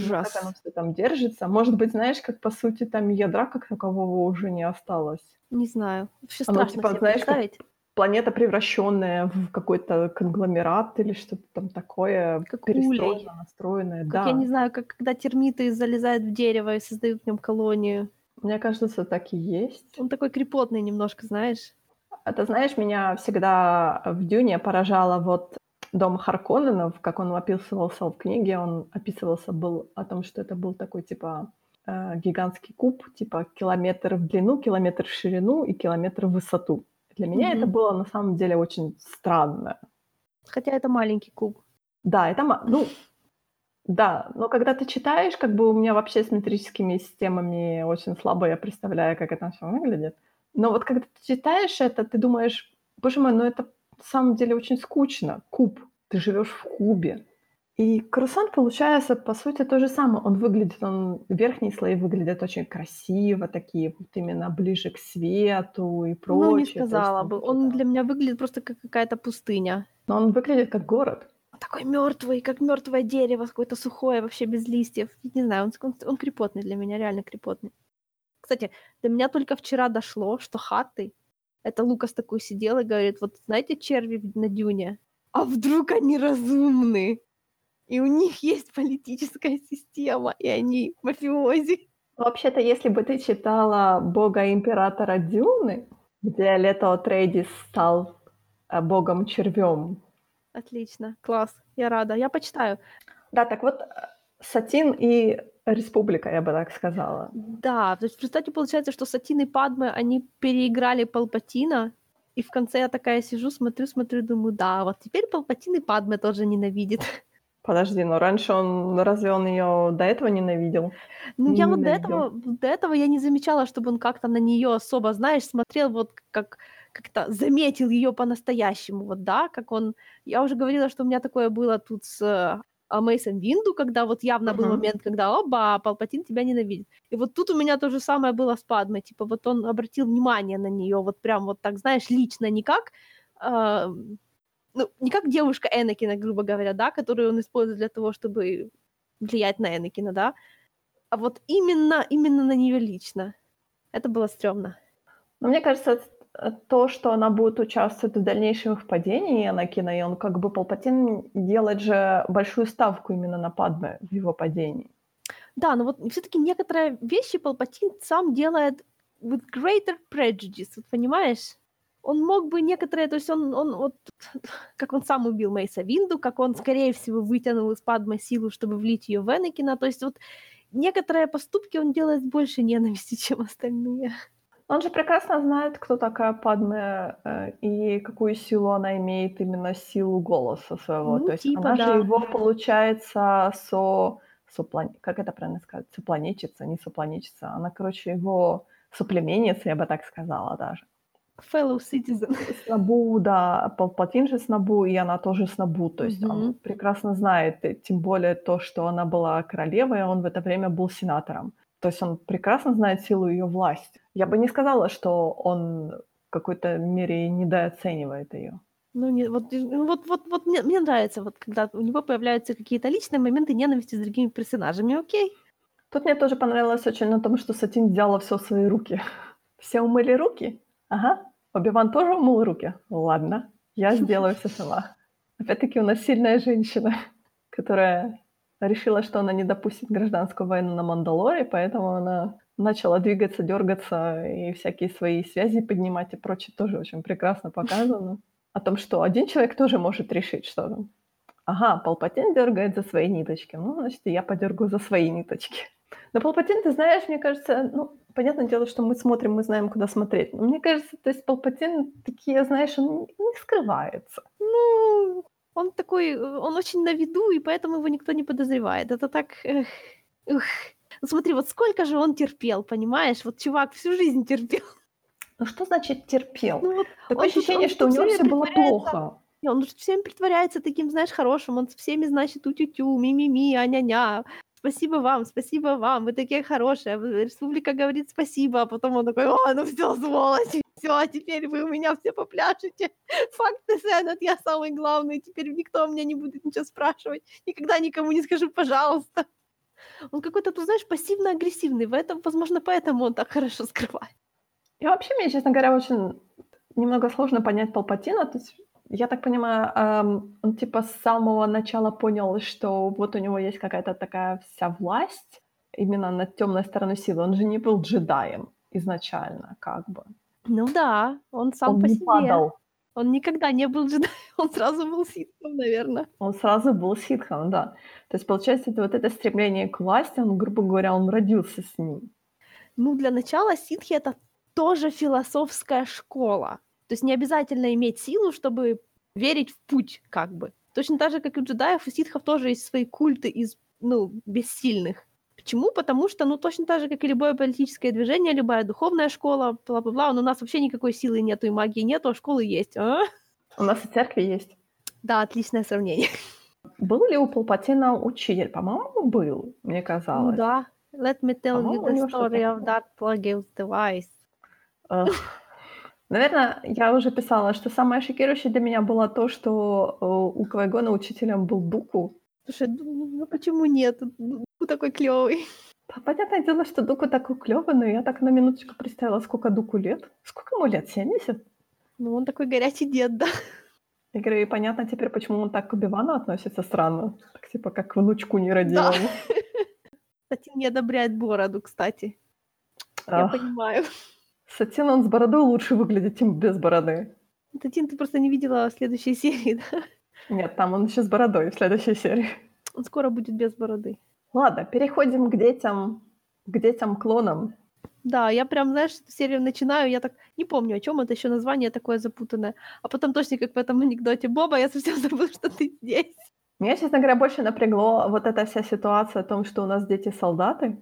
Ну, как оно Ужас. все там держится. Может быть, знаешь, как по сути там ядра как такового уже не осталось. Не знаю. Вообще Оно, страшно типа, себе знаешь, как представить. планета, превращенная в какой-то конгломерат или что-то там такое, Как перестроенное, улей. настроенное. Как, Да. я не знаю, как когда термиты залезают в дерево и создают в нём колонию. Мне кажется, так и есть. Он такой крепотный немножко, знаешь. А ты знаешь, меня всегда в Дюне поражало вот дом Харконненов, как он описывался в книге, он описывался был о том, что это был такой типа э, гигантский куб, типа километр в длину, километр в ширину и километр в высоту. Для меня это Мгм. было на самом деле очень странно. Хотя это маленький куб. Да, это, ну, да, но когда ты читаешь, как бы у меня вообще с метрическими системами очень слабо я представляю, как это все выглядит. Но вот когда ты читаешь это, ты думаешь, боже мой, ну это на самом деле очень скучно. Куб. Ты живешь в кубе. И круассан получается, по сути, то же самое. Он выглядит, он, верхние слои выглядят очень красиво, такие вот именно ближе к свету и прочее. Ну, не есть сказала там бы. Он там. для меня выглядит просто как какая-то пустыня. Но он выглядит как город. Он такой мёртвый, как мёртвое дерево, какое-то сухое, вообще без листьев. Не знаю, он, он, он крепотный для меня, реально крепотный. Кстати, до меня только вчера дошло, что хаты это Лукас такой сидел и говорит, вот знаете черви на дюне? А вдруг они разумны? И у них есть политическая система, и они мафиози. Вообще-то, если бы ты читала бога императора Дюны, где Лето Атрейдис стал э, богом-червем. Отлично, класс, я рада, я почитаю. Да, так вот, э, Сатин и Республика, я бы так сказала. Да, то есть в результате получается, что Сатин и Падме, они переиграли Палпатина, и в конце я такая сижу, смотрю, смотрю, думаю, да, вот теперь Палпатин и Падме тоже ненавидит. Подожди, но раньше он, разве он ее до этого ненавидел? Ну, Не я вот до этого, до этого я не замечала, чтобы он как-то на нее особо, знаешь, смотрел вот как как-то заметил ее по-настоящему, вот, да, как он... Я уже говорила, что у меня такое было тут с э, а, Мейсом Винду, когда вот явно был Мгм. момент, когда, оба, Палпатин тебя ненавидит. И вот тут у меня то же самое было с Падмой, типа вот он обратил внимание на нее, вот прям вот так, знаешь, лично, не как... а, ну, не как девушка Энакина, грубо говоря, да, которую он использует для того, чтобы влиять на Энакина, да, а вот именно, именно на нее лично. Это было стрёмно. Но мне кажется, э, то, что она будет участвовать в дальнейшем их падении Анакина, и он как бы Палпатин делает же большую ставку именно на Падме в его падении. Да, но вот все-таки некоторые вещи Палпатин сам делает with greater prejudice, вот понимаешь? Он мог бы некоторые, то есть он, он вот, <laughs> как он сам убил Мейса Винду, как он, скорее всего, вытянул из Падмы силу, чтобы влить ее в Энакина, то есть вот некоторые поступки он делает с большей ненависти, <laughs> чем остальные. Он же прекрасно знает, кто такая Падме э, и какую силу она имеет, именно силу голоса своего. Ну, То есть типа, она да. же его, получается, со... соплан- Как это правильно сказать? Сопланечица, не сопланечица. Она, короче, его соплеменница, я бы так сказала даже. Fellow citizen. Снабу, да, Палпатин же Снабу, и она тоже Снабу. То есть он Мгм. прекрасно знает, и тем более то, что она была королевой, а он в это время был сенатором. То есть он прекрасно знает силу ее власти. Я бы не сказала, что он в какой-то мере недооценивает ее. Ну, не, вот, ну, вот, вот, вот мне, мне нравится, вот когда у него появляются какие-то личные моменты ненависти с другими персонажами, окей? Тут мне тоже понравилось очень на том, что Сатин взяла все в свои руки. <laughs> Все умыли руки? Ага. Обиван тоже умыл руки? Ладно, я сделаю все сама. Опять-таки у нас сильная женщина, <laughs> которая решила, что она не допустит гражданскую войну на Мандалоре, поэтому она начала двигаться, дергаться и всякие свои связи поднимать и прочее тоже очень прекрасно показано. О том, что один человек тоже может решить, что там. Ага, Палпатин дергает за свои ниточки. Ну, значит, я подергаю за свои ниточки. Но Палпатин, ты знаешь, мне кажется, ну, понятное дело, что мы смотрим, мы знаем, куда смотреть. Но мне кажется, то есть Палпатин такие, знаешь, он не скрывается. Ну, он такой, э, он очень на виду, и поэтому его никто не подозревает. Это так... Эх, ух. Ну, смотри, вот сколько же он терпел, понимаешь? Вот чувак всю жизнь терпел. Ну что значит терпел? Ну, вот Такое он ощущение, он что у тут него все было плохо. Не, Он же всем притворяется таким, знаешь, хорошим. Он всеми, значит, у-тю-тю, ми-ми-ми, а-ня-ня. Спасибо вам, спасибо вам, вы такие хорошие. В- Республика говорит спасибо, а потом он такой, о, ну все, сволочь, <laughs> все, теперь вы у меня все попляшете. <laughs> Факты Сенат, я самый главный, теперь никто у меня не будет ничего спрашивать. Никогда никому не скажу, пожалуйста. Он какой-то, ты знаешь, пассивно-агрессивный. В этом, возможно, поэтому он так хорошо скрывает. И вообще, мне, честно говоря, очень немного сложно понять Палпатина. То есть, я так понимаю, эм, он типа с самого начала понял, что вот у него есть какая-то такая вся власть именно над темной стороной силы. Он же не был джедаем изначально, как бы. Ну да, он сам он по не себе. падал. Он никогда не был джедаем, <laughs> он сразу был ситхом, наверное. Он сразу был ситхом, да. То есть, получается, это вот это стремление к власти, он, грубо говоря, он родился с ним. Ну, для начала ситхи — это тоже философская школа. То есть не обязательно иметь силу, чтобы верить в путь, как бы. Точно так же, как и у джедаев, у ситхов тоже есть свои культы из, ну, бессильных. Почему? Потому что, ну, точно так же, как и любое политическое движение, любая духовная школа, бла-бла-бла, но у нас вообще никакой силы нету и магии нету, а школы есть. А? У нас и церкви есть. Да, отличное сравнение. Был ли у Палпатина учитель? По-моему, был, мне Ну казалось. да. Let me tell you the story of that Plagueis device. Эх. Наверное, я уже писала, что самое шокирующее для меня было то, что э, у Квайгона учителем был Дуку. Слушай, ну, ну почему нет? Ну, такой клевый. Понятное дело, что Дуку такой клёвый, но я так на минуточку представила, сколько Дуку лет. Сколько ему лет? 70? Ну, он такой горячий дед, да. Я говорю, и понятно теперь, почему он так к Убивану относится странно. Так типа, как внучку нерадивому. <laughs> Кстати, не одобряет бороду, кстати. Я понимаю. Сатин, он с бородой лучше выглядит, чем без бороды. Татин, ты просто не видела следующей <laughs> серии, да? Нет, там он еще с бородой в следующей серии. Он скоро будет без бороды. Ладно, переходим к детям, к детям-клонам. Да, я прям, знаешь, эту серию начинаю, я так не помню, о чем это еще название такое запутанное. А потом точно как в этом анекдоте Боба, я совсем <laughs> забыла, что ты здесь. Меня, честно говоря, больше напрягло вот эта вся ситуация о том, что у нас дети-солдаты.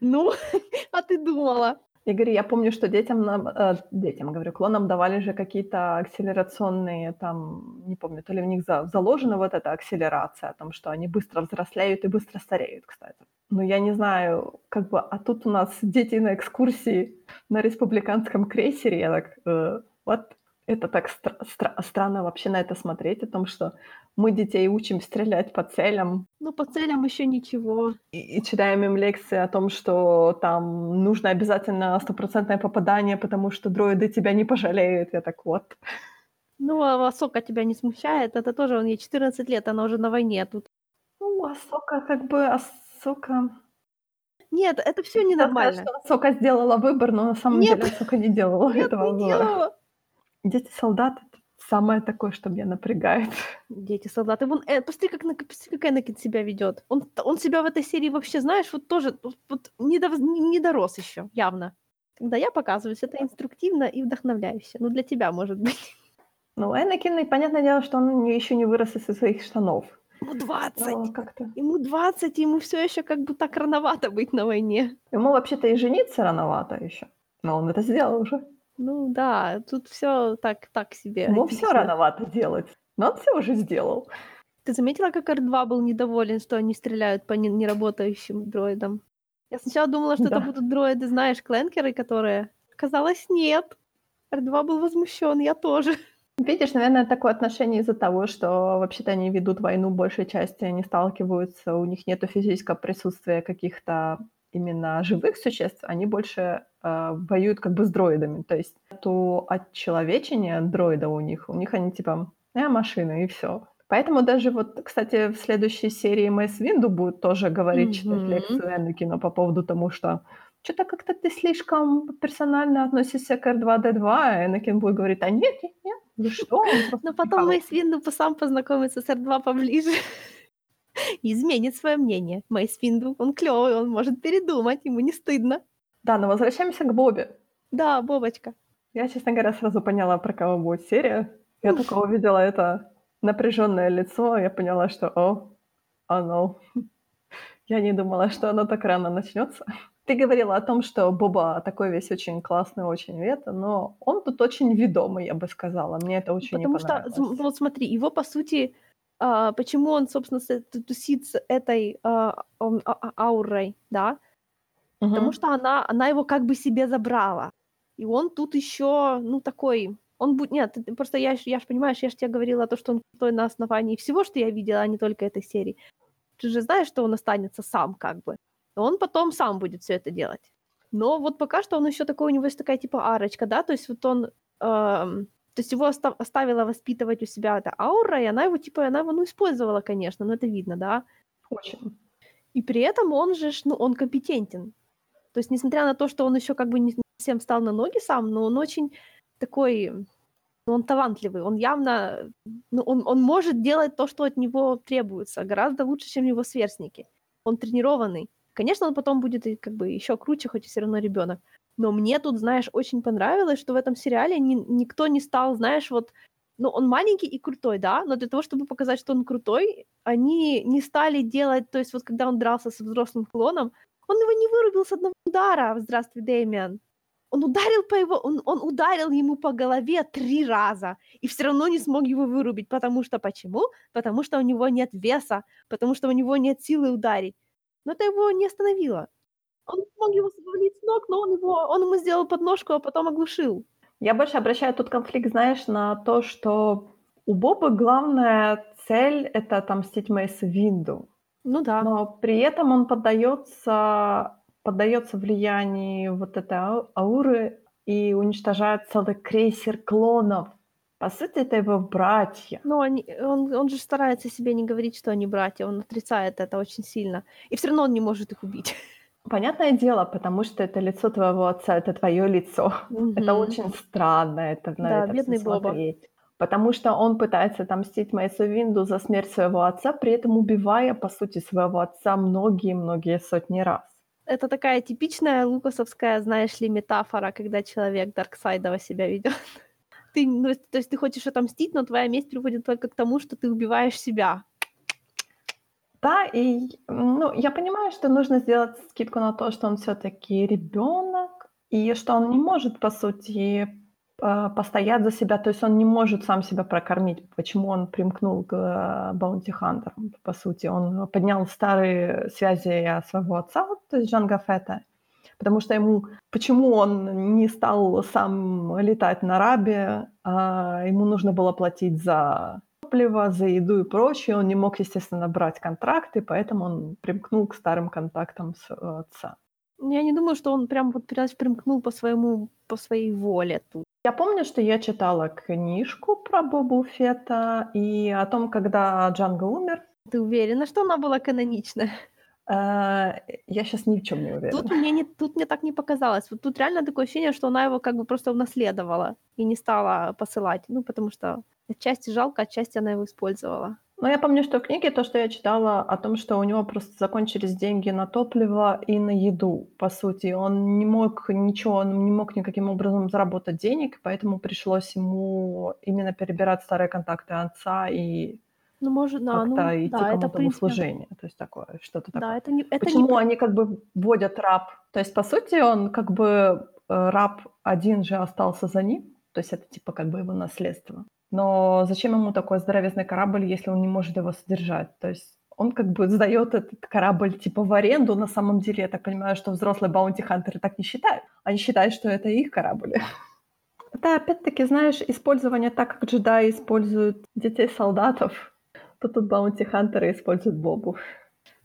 Ну, <laughs> а ты думала? Говорю, я помню, что детям, э, детям, говорю, клонам давали же какие-то акселерационные, там, не помню, то ли в них за- заложена вот эта акселерация, о том, что они быстро взрослеют и быстро стареют, кстати. Ну, я не знаю, как бы, а тут у нас дети на экскурсии на республиканском крейсере, я так, э, вот, это так стра- стра- странно вообще на это смотреть, о том, что мы детей учим стрелять по целям, Ну, по целям еще ничего. и, и читаем им лекции о том, что там нужно обязательно стопроцентное попадание, потому что дроиды тебя не пожалеют. Я так вот. Ну, а Асока тебя не смущает? Это тоже, он ей 14 лет, она уже на войне тут. Ну, Асока как бы... Асока... Нет, это все ненормально. сказать, что Асока сделала выбор, но на самом Нет. деле Асока не делала Нет, этого не выбора. делала. Дети-солдаты — это самое такое, что меня напрягает. <laughs> Дети солдаты. Вон, э, посмотри, как, на- посмотри, как Энакин себя ведет. Он, он себя в этой серии вообще, знаешь, вот тоже вот, не, дов- не, не дорос еще, явно. Когда я показываюсь, это инструктивно и вдохновляюще. Ну, для тебя, может быть. <laughs> Ну, Энакин, и понятное дело, что он еще не вырос из своих штанов. Ему 20. Но как-то... Ему 20, ему все еще как бы так рановато быть на войне. Ему вообще-то и жениться рановато еще. Но он это сделал уже. Ну да, тут все так, так себе. Ему все рановато делать. Но он все уже сделал. Ты заметила, как R2 был недоволен, что они стреляют по не- неработающим дроидам? Я сначала думала, что это Да. будут дроиды, знаешь, кленкеры, которые... Оказалось, нет. R2 был возмущен, я тоже. Видишь, наверное, такое отношение из-за того, что вообще-то они ведут войну большей части, они сталкиваются, у них нету физического присутствия каких-то именно живых существ, они больше э, воюют как бы с дроидами. То есть то отчеловечения дроида у них, у них они типа э, машины и все. Поэтому даже вот, кстати, в следующей серии Мэйс Винду будет тоже говорить, читать Мгм. лекцию Энакину по поводу тому, что что-то как-то ты слишком персонально относишься к R2-D2, а Энакин будет говорить, а нет, нет, нет, вы <laughs> что? Но потом прикалывается». Мейс Винду сам познакомится с R2 поближе. <laughs> Изменит свое мнение. Мейс Винду, он клевый, он может передумать, ему не стыдно. Да, но возвращаемся к Бобе. Да, Бобочка. Я, честно говоря, сразу поняла, про кого будет серия. Я только увидела это напряженное лицо, я поняла, что о, оно. <laughs> Я не думала, что оно так рано начнется. <laughs> Ты говорила о том, что Боба такой весь очень классный, очень это, но он тут очень ведомый, я бы сказала. Мне это очень Потому не что, понравилось. зм- вот смотри, его, по сути, почему он, собственно, тусит с этой а, а- а- аурой, да? Потому что она, она его как бы себе забрала. И он тут еще, ну, такой... Он будет... Нет, просто я, я ж, понимаешь, я же тебе говорила то, что он крутой на основании всего, что я видела, а не только этой серии. Ты же знаешь, что он останется сам как бы. Он потом сам будет все это делать. Но вот пока что он еще такой, у него есть такая типа арочка, да, то есть вот он... эм, то есть его оста- оставила воспитывать у себя эта аура, и она его, типа, она его, ну, использовала, конечно, но это видно, да. Очень. И при этом он же, ну, он компетентен. То есть, несмотря на то, что он еще как бы не совсем встал на ноги сам, но он очень такой, ну, он талантливый, он явно, ну, он, он может делать то, что от него требуется, гораздо лучше, чем его сверстники. Он тренированный. Конечно, он потом будет как бы еще круче, хоть и все равно ребенок. Но мне тут, знаешь, очень понравилось, что в этом сериале ни- никто не стал, знаешь, вот, ну, он маленький и крутой, да, но для того, чтобы показать, что он крутой, они не стали делать, то есть вот когда он дрался со взрослым клоном, он его не вырубил с одного удара. Здравствуй, Дэмиан. Он ударил по его, он, он ударил ему по голове три раза и все равно не смог его вырубить, потому что почему? Потому что у него нет веса, потому что у него нет силы ударить. Но это его не остановило. Он смог его свалить с ног, но он его, он ему сделал подножку, а потом оглушил. Я больше обращаю тут конфликт, знаешь, на то, что у Бобы главная цель — это отомстить Мейсу Винду. Ну да. Но при этом он поддается, поддается влиянию вот этой ау- ауры и уничтожает целый крейсер клонов. По сути, это его братья. Но они, он, он же старается себе не говорить, что они братья, он отрицает это очень сильно. И все равно он не может их убить. <laughs> Понятное дело, потому что это лицо твоего отца, это твое лицо. <laughs> Это Мгм. очень странно, это на Да, это бедный всё Боба. смотреть. Потому что он пытается отомстить Мейсу Винду за смерть своего отца, при этом убивая, по сути, своего отца многие-многие сотни раз. Это такая типичная лукасовская, знаешь ли, метафора, когда человек Дарксайдово себя ведет. <laughs> Ты, ну, то есть ты хочешь отомстить, но твоя месть приводит только к тому, что ты убиваешь себя. Да, и ну, я понимаю, что нужно сделать скидку на то, что он все-таки ребенок, и что он не может, по сути, э, постоять за себя, то есть он не может сам себя прокормить. Почему он примкнул к э, Баунти Хантерам, по сути? Он поднял старые связи своего отца, то есть Джанга Фета, потому что ему... Почему он не стал сам летать на Рабе, а ему нужно было платить за топливо, за еду и прочее. Он не мог, естественно, брать контракты, поэтому он примкнул к старым контактам с э, отца. Я не думаю, что он прям вот примкнул по своему, по своей воле тут. Я помню, что я читала книжку про Бобу Фета и о том, когда Джанго умер. Ты уверена, что она была канонична? Э, Я сейчас ни в чем не уверена. Тут мне, не, тут мне так не показалось. Вот тут реально такое ощущение, что она его как бы просто унаследовала и не стала посылать. Ну, потому что отчасти жалко, отчасти она его использовала. Но я помню, что в книге то, что я читала о том, что у него просто закончились деньги на топливо и на еду, по сути. Он не мог ничего, он не мог никаким образом заработать денег, поэтому пришлось ему именно перебирать старые контакты отца и Ну, может, да, ну, как-то идти да, это, в кому-то в принципе, услужение. То есть такое, что-то такое. да, это не, это Почему не... они как бы вводят раб? То есть, по сути, он как бы э, раб один же остался за ним, то есть это типа как бы его наследство. Но зачем ему такой здоровезный корабль, если он не может его содержать? То есть он как бы сдает этот корабль типа в аренду. На самом деле, я так понимаю, что взрослые баунти-хантеры так не считают. Они считают, что это их корабль. <laughs> Это опять-таки, знаешь, использование так, как джедаи используют детей-солдатов, то тут баунти-хантеры используют бобу.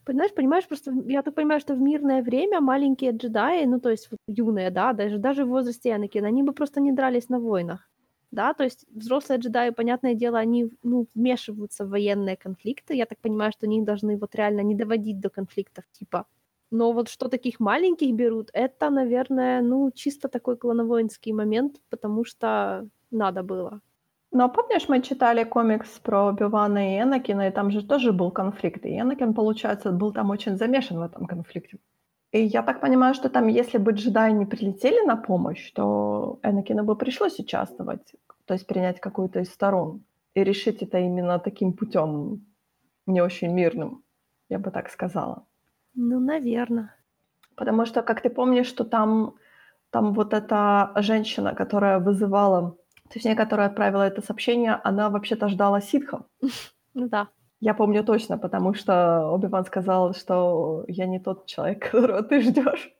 Понимаешь, понимаешь, просто я так понимаю, что в мирное время маленькие джедаи, ну то есть вот юные, да, даже, даже в возрасте Анакина, они бы просто не дрались на войнах. Да, то есть взрослые джедаи, понятное дело, они ну, вмешиваются в военные конфликты. Я так понимаю, что они должны вот реально не доводить до конфликтов, типа. Но вот что таких маленьких берут, это, наверное, ну, чисто такой клановоинский момент, потому что надо было. Но помнишь, мы читали комикс про Оби-Вана и Энакина, и там же тоже был конфликт. И Энакин, получается, был там очень замешан в этом конфликте. И я так понимаю, что там, если бы джедаи не прилетели на помощь, то Энакину бы пришлось участвовать, то есть принять какую-то из сторон и решить это именно таким путем, не очень мирным, я бы так сказала. Ну, наверное. Потому что, как ты помнишь, что там, там вот эта женщина, которая вызывала, точнее, которая отправила это сообщение, она вообще-то ждала ситхов. Ну <laughs> да. Я помню точно, потому что Оби-Ван сказал, что я не тот человек, <laughs> которого ты ждешь.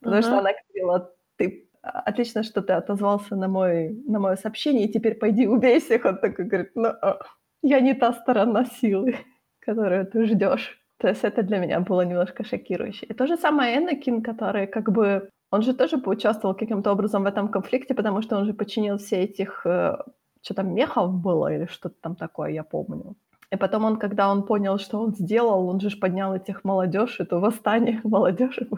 Потому что она говорила, ты отлично, что ты отозвался на, мой, на мое сообщение, и теперь пойди убей всех. Он такой говорит, ну, а, я не та сторона силы, <laughs> которую ты ждешь. То есть это для меня было немножко шокирующе. И то же самое Энакин, который как бы... Он же тоже поучаствовал каким-то образом в этом конфликте, потому что он же починил все этих... Э, что там, мехов было или что-то там такое, я помню. И потом он, когда он понял, что он сделал, он же поднял этих молодежь, это восстание <laughs> молодежи.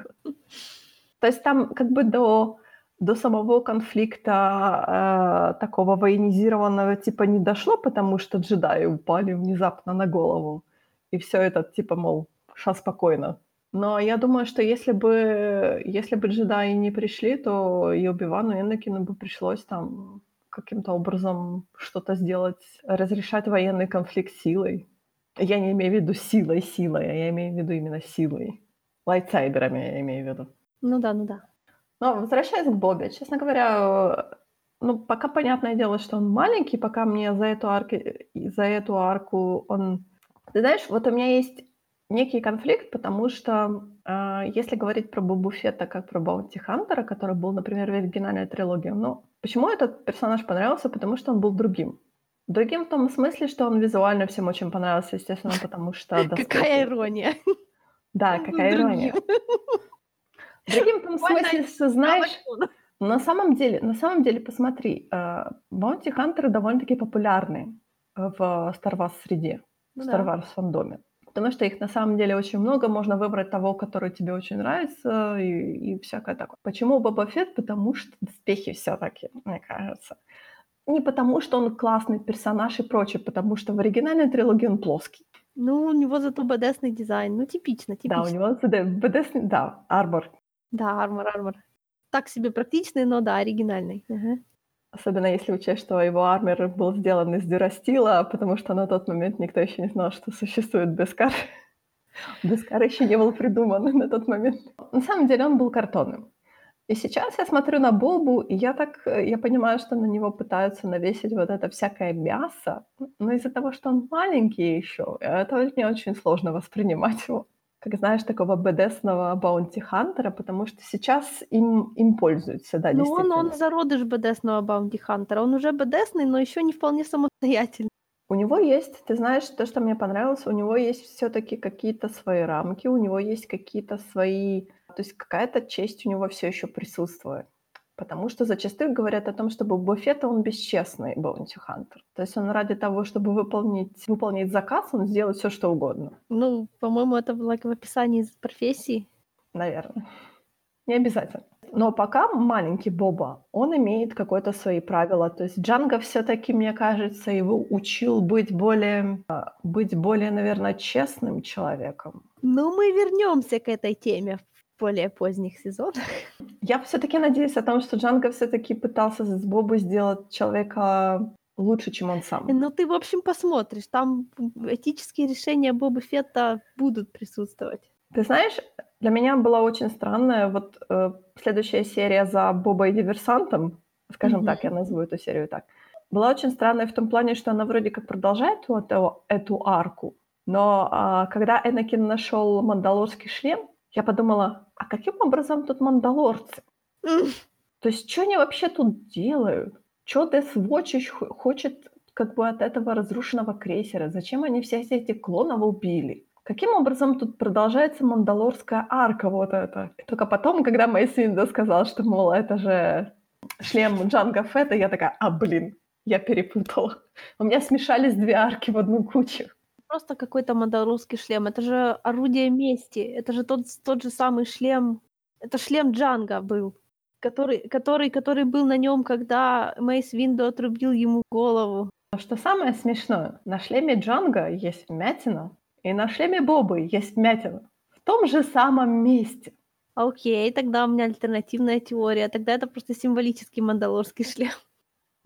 То есть там как бы до, до самого конфликта э, такого военизированного типа не дошло, потому что джедаи упали внезапно на голову. И все это типа, мол, ша спокойно. Но я думаю, что если бы, если бы джедаи не пришли, то и Оби-Вану, и Энакину бы пришлось там каким-то образом что-то сделать, разрешать военный конфликт силой. Я не имею в виду силой, силой, а я имею в виду именно силой. Lightsaber ами я имею в виду. Ну да, ну да. Но возвращаясь к Бобе, честно говоря, ну, пока понятное дело, что он маленький, пока мне за эту, арку, за эту арку он... Ты знаешь, вот у меня есть некий конфликт, потому что э, если говорить про Бобу Фетта как про bounty hunter а, который был, например, в оригинальной трилогии, ну, почему этот персонаж понравился? Потому что он был другим. Другим в том смысле, что он визуально всем очень понравился, естественно, потому что... <laughs> Какая ирония. Да, какая ирония. Другим в том смысле, что, знаешь, на самом деле, на самом деле, посмотри, Баунти Хантеры довольно-таки популярны в Star Wars среде, в Star Wars фандоме потому что их на самом деле очень много, можно выбрать того, который тебе очень нравится и, и всякое такое. Почему Боба Фетт? Потому что доспехи все-таки, мне кажется. Не потому, что он классный персонаж и прочее, потому что в оригинальной трилогии он плоский. Ну, у него зато БДСный дизайн. Ну, типично, типично. Да, у него БДСный, да, армор. Да, армор, армор. Так себе практичный, но да, оригинальный. Ага. Особенно если учесть, что его армер был сделан из дюрастила, потому что на тот момент никто еще не знал, что существует Бескар. Бескар еще не был придуман на тот момент. На самом деле он был картонным. И сейчас я смотрю на Бобу, и я так, я понимаю, что на него пытаются навесить вот это всякое мясо, но из-за того, что он маленький еще, это мне очень сложно воспринимать его как знаешь, такого badass ного bounty hunter а, потому что сейчас им, им пользуются, да, Ну, он, он зародыш badass ного bounty hunter а. Он уже badass ный, но еще не вполне самостоятельный. У него есть, ты знаешь, то, что мне понравилось, у него есть все-таки какие-то свои рамки, у него есть какие-то свои, то есть какая-то честь у него все еще присутствует. Потому что зачастую говорят о том, что Боба Фетт, он бесчестный bounty hunter. То есть он ради того, чтобы выполнить, выполнить заказ, он сделает все, что угодно. Ну, по-моему, это было в описании профессии. Наверное. Не обязательно. Но пока маленький Боба, он имеет какое-то свои правила. То есть Джанго все-таки, мне кажется, его учил быть более, быть более, наверное, честным человеком. Ну, мы вернемся к этой теме более поздних сезонах. Я все-таки надеюсь о том, что Джанго все-таки пытался с Бобу сделать человека лучше, чем он сам. Ну, ты, в общем, посмотришь. Там этические решения Боба Фетта будут присутствовать. Ты знаешь, для меня была очень странная вот э, следующая серия за Боба и диверсантом, скажем mm-hmm. так, я назову эту серию так, была очень странная в том плане, что она вроде как продолжает эту, эту арку, Но а, когда Энакин нашел мандалорский шлем, я подумала, а каким образом тут мандалорцы? То есть что они вообще тут делают? Что Дес Вотчич хочет как бы от этого разрушенного крейсера? Зачем они всех этих клонов убили? Каким образом тут продолжается мандалорская арка вот эта? Только потом, когда Мейс Винда сказал, что, мол, это же шлем Джанга Фетта, я такая, а, блин, я перепутала. У меня смешались две арки в одну кучу. Просто какой-то мандалорский шлем. Это же орудие мести. Это же тот, тот же самый шлем. Это шлем Джанга был. Который, который, который был на нем, когда Мейс Винду отрубил ему голову. Но что самое смешное, на шлеме Джанга есть вмятина, и на шлеме Бобы есть вмятина. В том же самом месте. Окей, тогда у меня альтернативная теория. Тогда это просто символический мандалорский <laughs> шлем.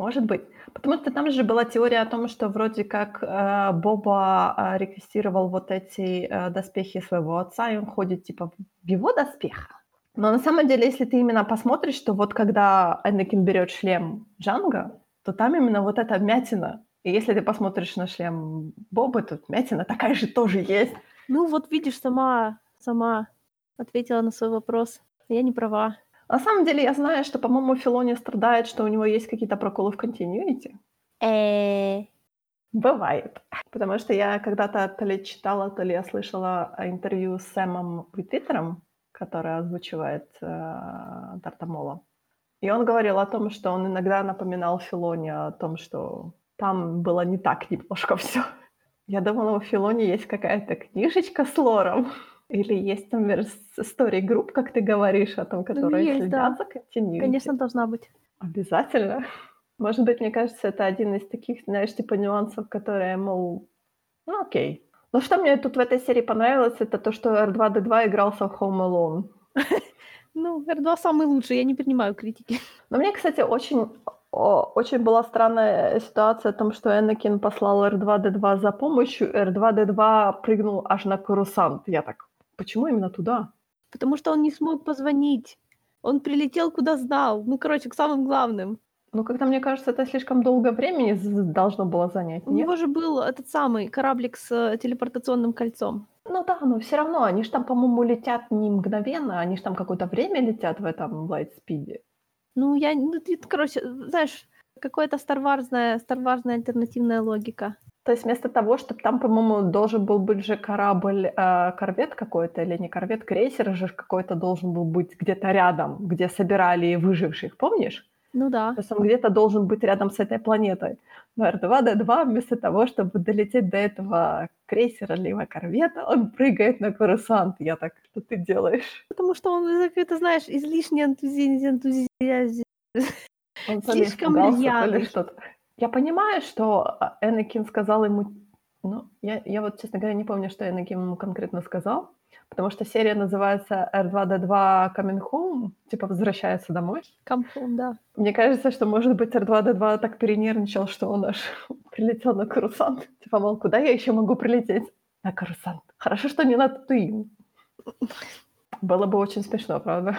Может быть. Потому что там же была теория о том, что вроде как э, Боба э, реквестировал вот эти э, доспехи своего отца, и он ходит типа в его доспехах. Но на самом деле, если ты именно посмотришь, то вот когда Энакин берет шлем Джанга, то там именно вот эта мятина. И если ты посмотришь на шлем Бобы, то мятина такая же тоже есть. Ну вот видишь, сама, сама ответила на свой вопрос. Я не права. На самом деле я знаю, что, по-моему, Филони страдает, что у него есть какие-то проколы в континьюити. Э. Бывает. Потому что я когда-то то ли читала, то ли я слышала интервью с Сэмом Уититером, который озвучивает э, Тартамола. И он говорил о том, что он иногда напоминал Филоне о том, что там было не так немножко все. Я думала, у Филони есть какая-то книжечка с лором. Или есть там story групп, как ты говоришь, о том, ну, которые есть, следят да. за континьюити? Конечно, должна быть. Обязательно. Может быть, мне кажется, это один из таких, знаешь, типа нюансов, которые, мол, ну окей. Но что мне тут в этой серии понравилось, это то, что R2-D2 игрался в Home Alone. <laughs> Ну, R2 самый лучший, я не принимаю критики. Но мне, кстати, очень, очень была странная ситуация о том, что Энакин послал R2-D2 за помощью, R2-D2 прыгнул аж на курсант. Я так, Почему именно туда? Потому что он не смог позвонить. Он прилетел куда знал. Ну, короче, к самым главным. Ну, как-то, мне кажется, это слишком долго времени должно было занять. У нет? него же был этот самый кораблик с э, телепортационным кольцом. Ну да, но все равно, они же там, по-моему, летят не мгновенно, они же там какое-то время летят в этом лайтспиде. Ну, я, ну, короче, знаешь, какая-то старварная, старварная альтернативная логика. То есть вместо того, чтобы там, по-моему, должен был быть же корабль, э, корвет какой-то, или не корвет, крейсер же какой-то должен был быть где-то рядом, где собирали выживших, помнишь? Ну да. То есть он где-то должен быть рядом с этой планетой. Но R2-D2 вместо того, чтобы долететь до этого крейсера либо корвета, он прыгает на курсант. Я так, что ты делаешь? Потому что он, ты знаешь, излишне энтузиазм. Он <laughs> слишком рьяный. что-то. Я понимаю, что а, Энакин сказал ему... Ну, я, я вот, честно говоря, не помню, что Энакин ему конкретно сказал, потому что серия называется R2-D2 Coming Home, типа «Возвращается домой». Come home, да. Мне кажется, что, может быть, R2-D2 так перенервничал, что он аж <laughs> прилетел на Карусант. Типа, мол, куда я еще могу прилететь? На Карусант. Хорошо, что не на Татуин. Было бы очень смешно, правда?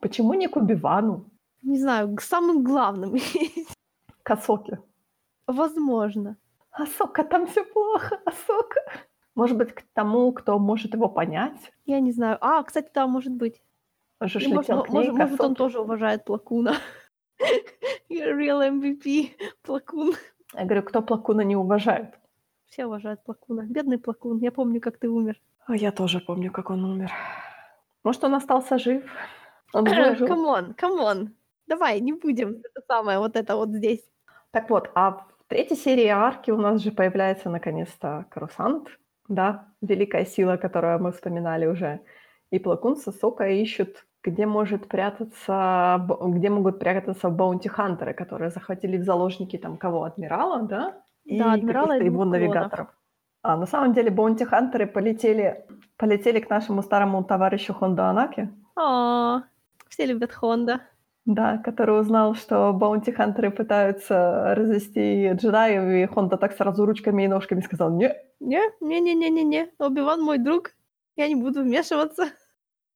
Почему не к Убивану? Не знаю, к самым главным. <laughs> К Асоке. Возможно. Асока, там все плохо, Асока. Может быть, к тому, кто может его понять? Я не знаю. А, кстати, да, может быть. Может, ну, может, ней, может, может он тоже уважает Плакуна. <laughs> Real MVP, Пло Кун. Я говорю, кто Пло Куна не уважает? Все уважают Пло Куна. Бедный Пло Кун. Я помню, как ты умер. А я тоже помню, как он умер. Может, он остался жив? Он выжил. Come on, come on. Давай, не будем это самое, вот это вот здесь. Так вот, а в третьей серии арки у нас же появляется наконец-то Корусант, да, великая сила, которую мы вспоминали уже. И Пло Кун с Асокой ищут, где может прятаться, где могут прятаться bounty hunter ы, которые захватили в заложники там кого? Адмирала, да? И да, адмирала и его навигаторов. А на самом деле bounty hunter ы полетели, полетели к нашему старому товарищу Хондо Онаке. О, все любят Хондо. Да, который узнал, что bounty hunter ы пытаются развести джедаев, и Хондо так сразу ручками и ножками сказал «Не». Не, не-не-не-не-не, Оби-Ван мой друг, я не буду вмешиваться.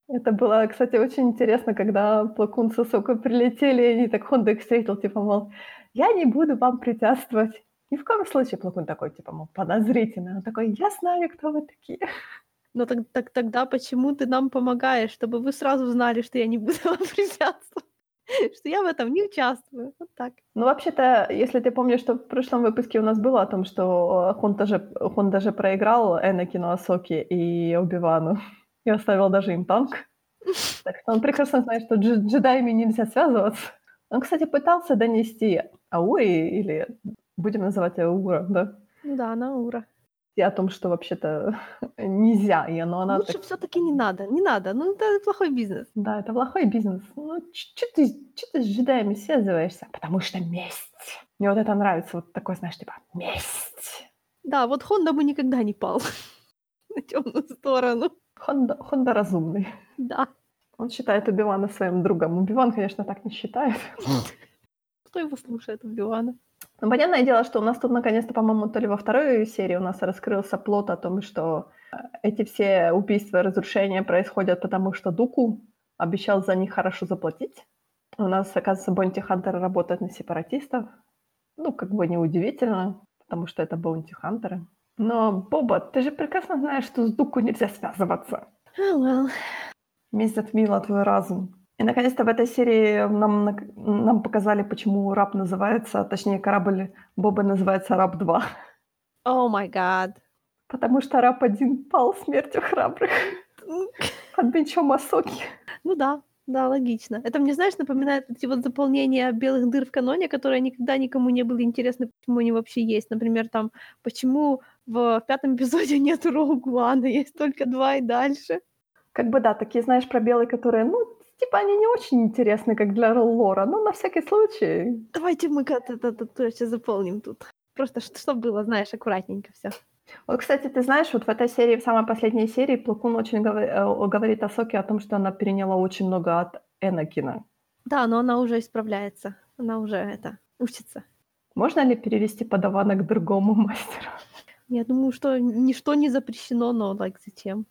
Это было, кстати, очень интересно, когда Плакун с Сосокой прилетели, и они так Хонда их встретил, типа, мол, я не буду вам препятствовать. Ни в коем случае Плакун такой, типа, мол, подозрительный. Он такой, я знаю, кто вы такие. Но так, так, тогда почему ты нам помогаешь, чтобы вы сразу знали, что я не буду <laughs> вам препятствовать? <laughs> Что я в этом не участвую. Вот так. Ну, вообще-то, если ты помнишь, что в прошлом выпуске у нас было о том, что Хон даже, Хон даже проиграл Энакину, Асоки и Убивану <laughs> и оставил даже им танк. <laughs> Так что он прекрасно знает, что дж- джедаями нельзя связываться. Он, кстати, пытался донести Ауи, или будем называть ее Аура, да? Да, она ура. И о том, что вообще-то <laughs> нельзя, и но она Лучше так... все таки не надо, не надо. Ну, это плохой бизнес. Да, это плохой бизнес. Ну, что ты, чё ты с джедаями связываешься? Потому что месть. Мне вот это нравится, вот такой, знаешь, типа, месть. Да, вот Хонда бы никогда не пал <laughs> на темную сторону. Хонда, Хонда разумный. Да. Он считает Убивана своим другом. Убиван, конечно, так не считает. <laughs> Кто его слушает, Убивана? Ну, понятное дело, что у нас тут наконец-то, по-моему, то ли во второй серии у нас раскрылся плод о том, что э, эти все убийства и разрушения происходят потому, что Дуку обещал за них хорошо заплатить. У нас, оказывается, Бонти Хантер работает на сепаратистов. Ну, как бы неудивительно, потому что это Бонти Хантеры. Но, Боба, ты же прекрасно знаешь, что с Дуку нельзя связываться. Oh, well. Месть затмила твой разум. И, наконец-то, в этой серии нам, нам показали, почему раб называется, точнее, корабль Боба называется Раб-2. Oh my god. Потому что раб-1 пал смертью храбрых под мечом Асоки. Ну да, да, логично. Это мне, знаешь, напоминает эти вот заполнения белых дыр в каноне, которые никогда никому не были интересны, почему они вообще есть. Например, там, почему в пятом эпизоде нет Роугуана, есть только два и дальше. Как бы, да, такие, знаешь, пробелы, которые, ну, типа, они не очень интересны, как для лора, но на всякий случай. Давайте мы как-то это, это, точно заполним тут. Просто чтобы было, знаешь, аккуратненько все. Вот, кстати, ты знаешь, вот в этой серии, в самой последней серии, Плакун очень говор- э, говорит Асоке о том, что она переняла очень много от Энакина. Да, но она уже исправляется. Она уже это учится. Можно ли перевести подавана к другому мастеру? Я думаю, что ничто не запрещено, но like, зачем?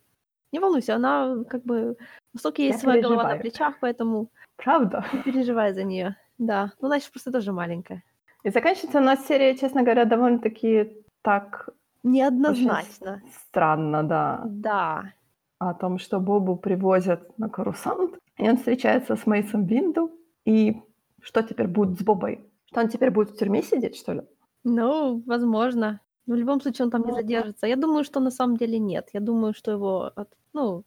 Не волнуйся, она как бы... У Соки есть своя голова на переживаю. плечах, поэтому Правда? не переживай за нее. Да, ну, значит, просто тоже маленькая. И заканчивается у нас серия, честно говоря, довольно-таки так Неоднозначно. странно, да. Да. О том, что Бобу привозят на Карусант, и он встречается с Мейсом Винду. И что теперь будет с Бобой? Что он теперь будет в тюрьме сидеть, что ли? Ну, возможно. Но в любом случае он там не задержится. Я думаю, что на самом деле нет. Я думаю, что его, от- ну,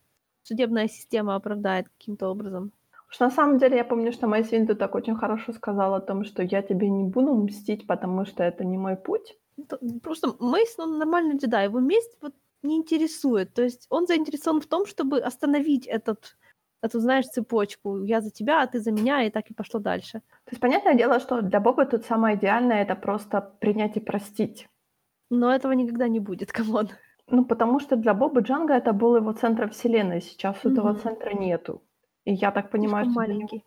судебная система оправдает каким-то образом. Что на самом деле я помню, что Мейс Винду так очень хорошо сказал о том, что я тебе не буду мстить, потому что это не мой путь. То- Просто Мейсон, он нормальный джедай. Его месть вот не интересует. То есть он заинтересован в том, чтобы остановить этот, эту, знаешь, цепочку. Я за тебя, а ты за меня, и так и пошло дальше. То есть, понятное дело, что для Боба тут самое идеальное — это просто принять и простить. Но этого никогда не будет, <laughs> come on. Ну, потому что для Боба Джанго это был его центр вселенной. Сейчас этого Мгм. центра нету. И я так понимаю, Слишком что для него маленький.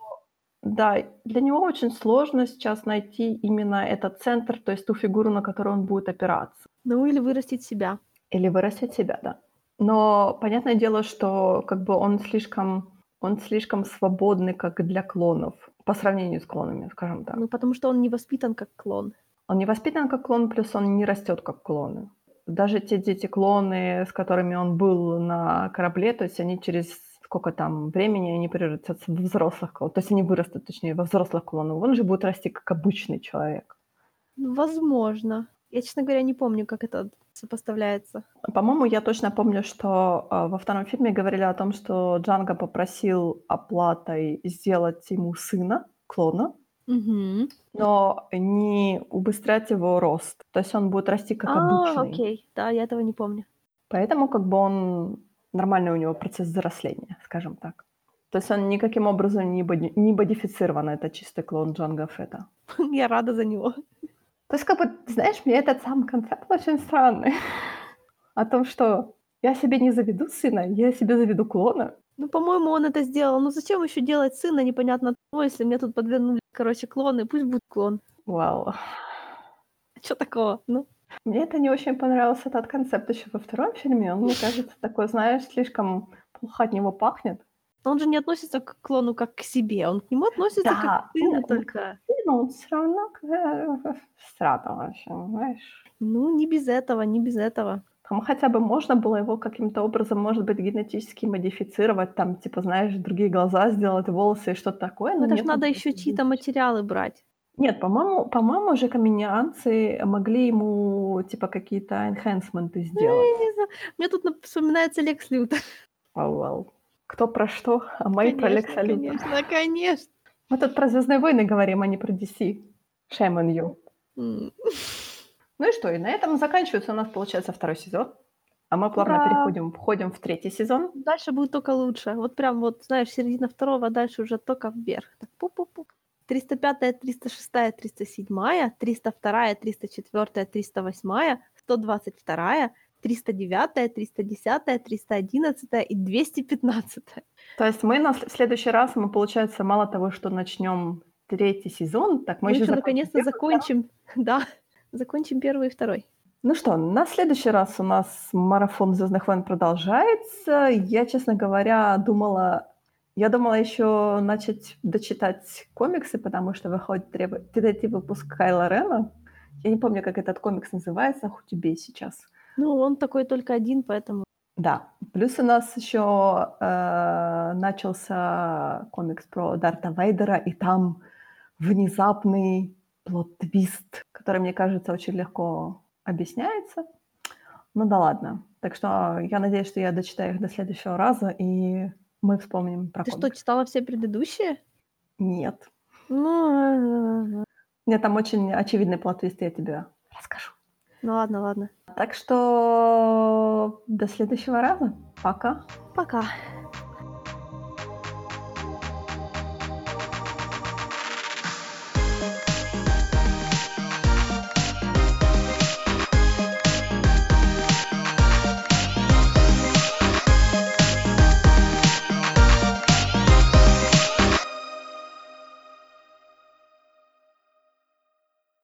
Да, для него очень сложно сейчас найти именно этот центр, то есть ту фигуру, на которую он будет опираться. Ну, или вырастить себя. Или вырастить себя, да. Но понятное дело, что как бы он слишком, он слишком свободный как для клонов, по сравнению с клонами, скажем так. Ну, потому что он не воспитан как клон. Он не воспитан как клон, плюс он не растет как клоны. Даже те дети-клоны, с которыми он был на корабле, то есть они через сколько там времени они превратятся в взрослых клонов. То есть они вырастут, точнее, во взрослых клонов. Он же будет расти как обычный человек. Ну, Возможно. Я, честно говоря, не помню, как это сопоставляется. По-моему, я точно помню, что э, во втором фильме говорили о том, что Джанго попросил оплатой сделать ему сына, клона, Но не убыстрять его рост. То есть он будет расти как А, обычный. окей. Да, я этого не помню. Поэтому как бы он нормальный у него процесс взросления, скажем так. То есть он никаким образом не, боди- не бодифицирован, это чистый клон Джанго Фета. <laughs> Я рада за него. То есть, как бы, знаешь, мне этот сам концепт очень странный. <laughs> О том, что я себе не заведу сына, я себе заведу клона. Ну, по-моему, он это сделал. Ну, зачем еще делать сына непонятно того, если мне тут подвернули, короче, клоны? Пусть будет клон. Вау. Что такого? Ну, Мне это не очень понравился этот концепт еще во втором фильме. Он, мне кажется, такой, знаешь, слишком плохо от него пахнет. он же не относится к клону как к себе. Он к нему относится Да, как к сыну он- только. ну, всё равно как странно вообще, знаешь. Ну, не без этого, не без этого. Там хотя бы можно было его каким-то образом, может быть, генетически модифицировать, там, типа, знаешь, другие глаза сделать, волосы и что-то такое, Ну, но это ж нет, надо просто чьи-то материалы брать. Нет, по-моему по-моему же каменеанцы могли ему, типа, какие-то энхенсменты Ну, сделать. я не знаю. Мне тут вспоминается Лекс Лютер. Oh well. Кто про что, а мы про Конечно, Лекса Лютера. конечно, конечно. Мы тут про "Звездные войны" говорим, а не про DC. Shame on you. М. Ну и что? И на этом заканчивается у нас, получается, 2 сезон. А мы плавно Ура! переходим входим в 3 сезон. Дальше будет тока лучше. Вот прям вот, знаешь, середина 2, а дальше уже тока вверх. Так пу-пу-пу. 305, 306, 307, 302, 304, 308, 122, 309, 310, 311 и 215. То есть мы на следующий раз, мы, получается, мало того, что начнём 3 сезон, так мы Мы ещё закончим наконец-то 1, закончим, <laughs> да, закончим 1 и 2. Ну что, на следующий раз у нас марафон "Звездных войн" продолжается. Я, честно говоря, думала я думала ещё начать дочитать комиксы, потому что выходит трево 3 выпуск Кайло Рена. Я не помню, как этот комикс называется, хоть убей сейчас. Ну, он такой только один, поэтому Да. Плюс у нас ещё, э, начался комикс про Дарта Вейдера, и там внезапный плот-твист, который, мне кажется, очень легко объясняется. Ну да ладно. Так что я надеюсь, что я дочитаю их до следующего раза, и мы вспомним про Ты что, комикс. читала все предыдущие? Нет. Ну, ага. Нет, там очень очевидный плот-твист, я тебе расскажу. Ну ладно, ладно. Так что до следующего раза. Пока. Пока.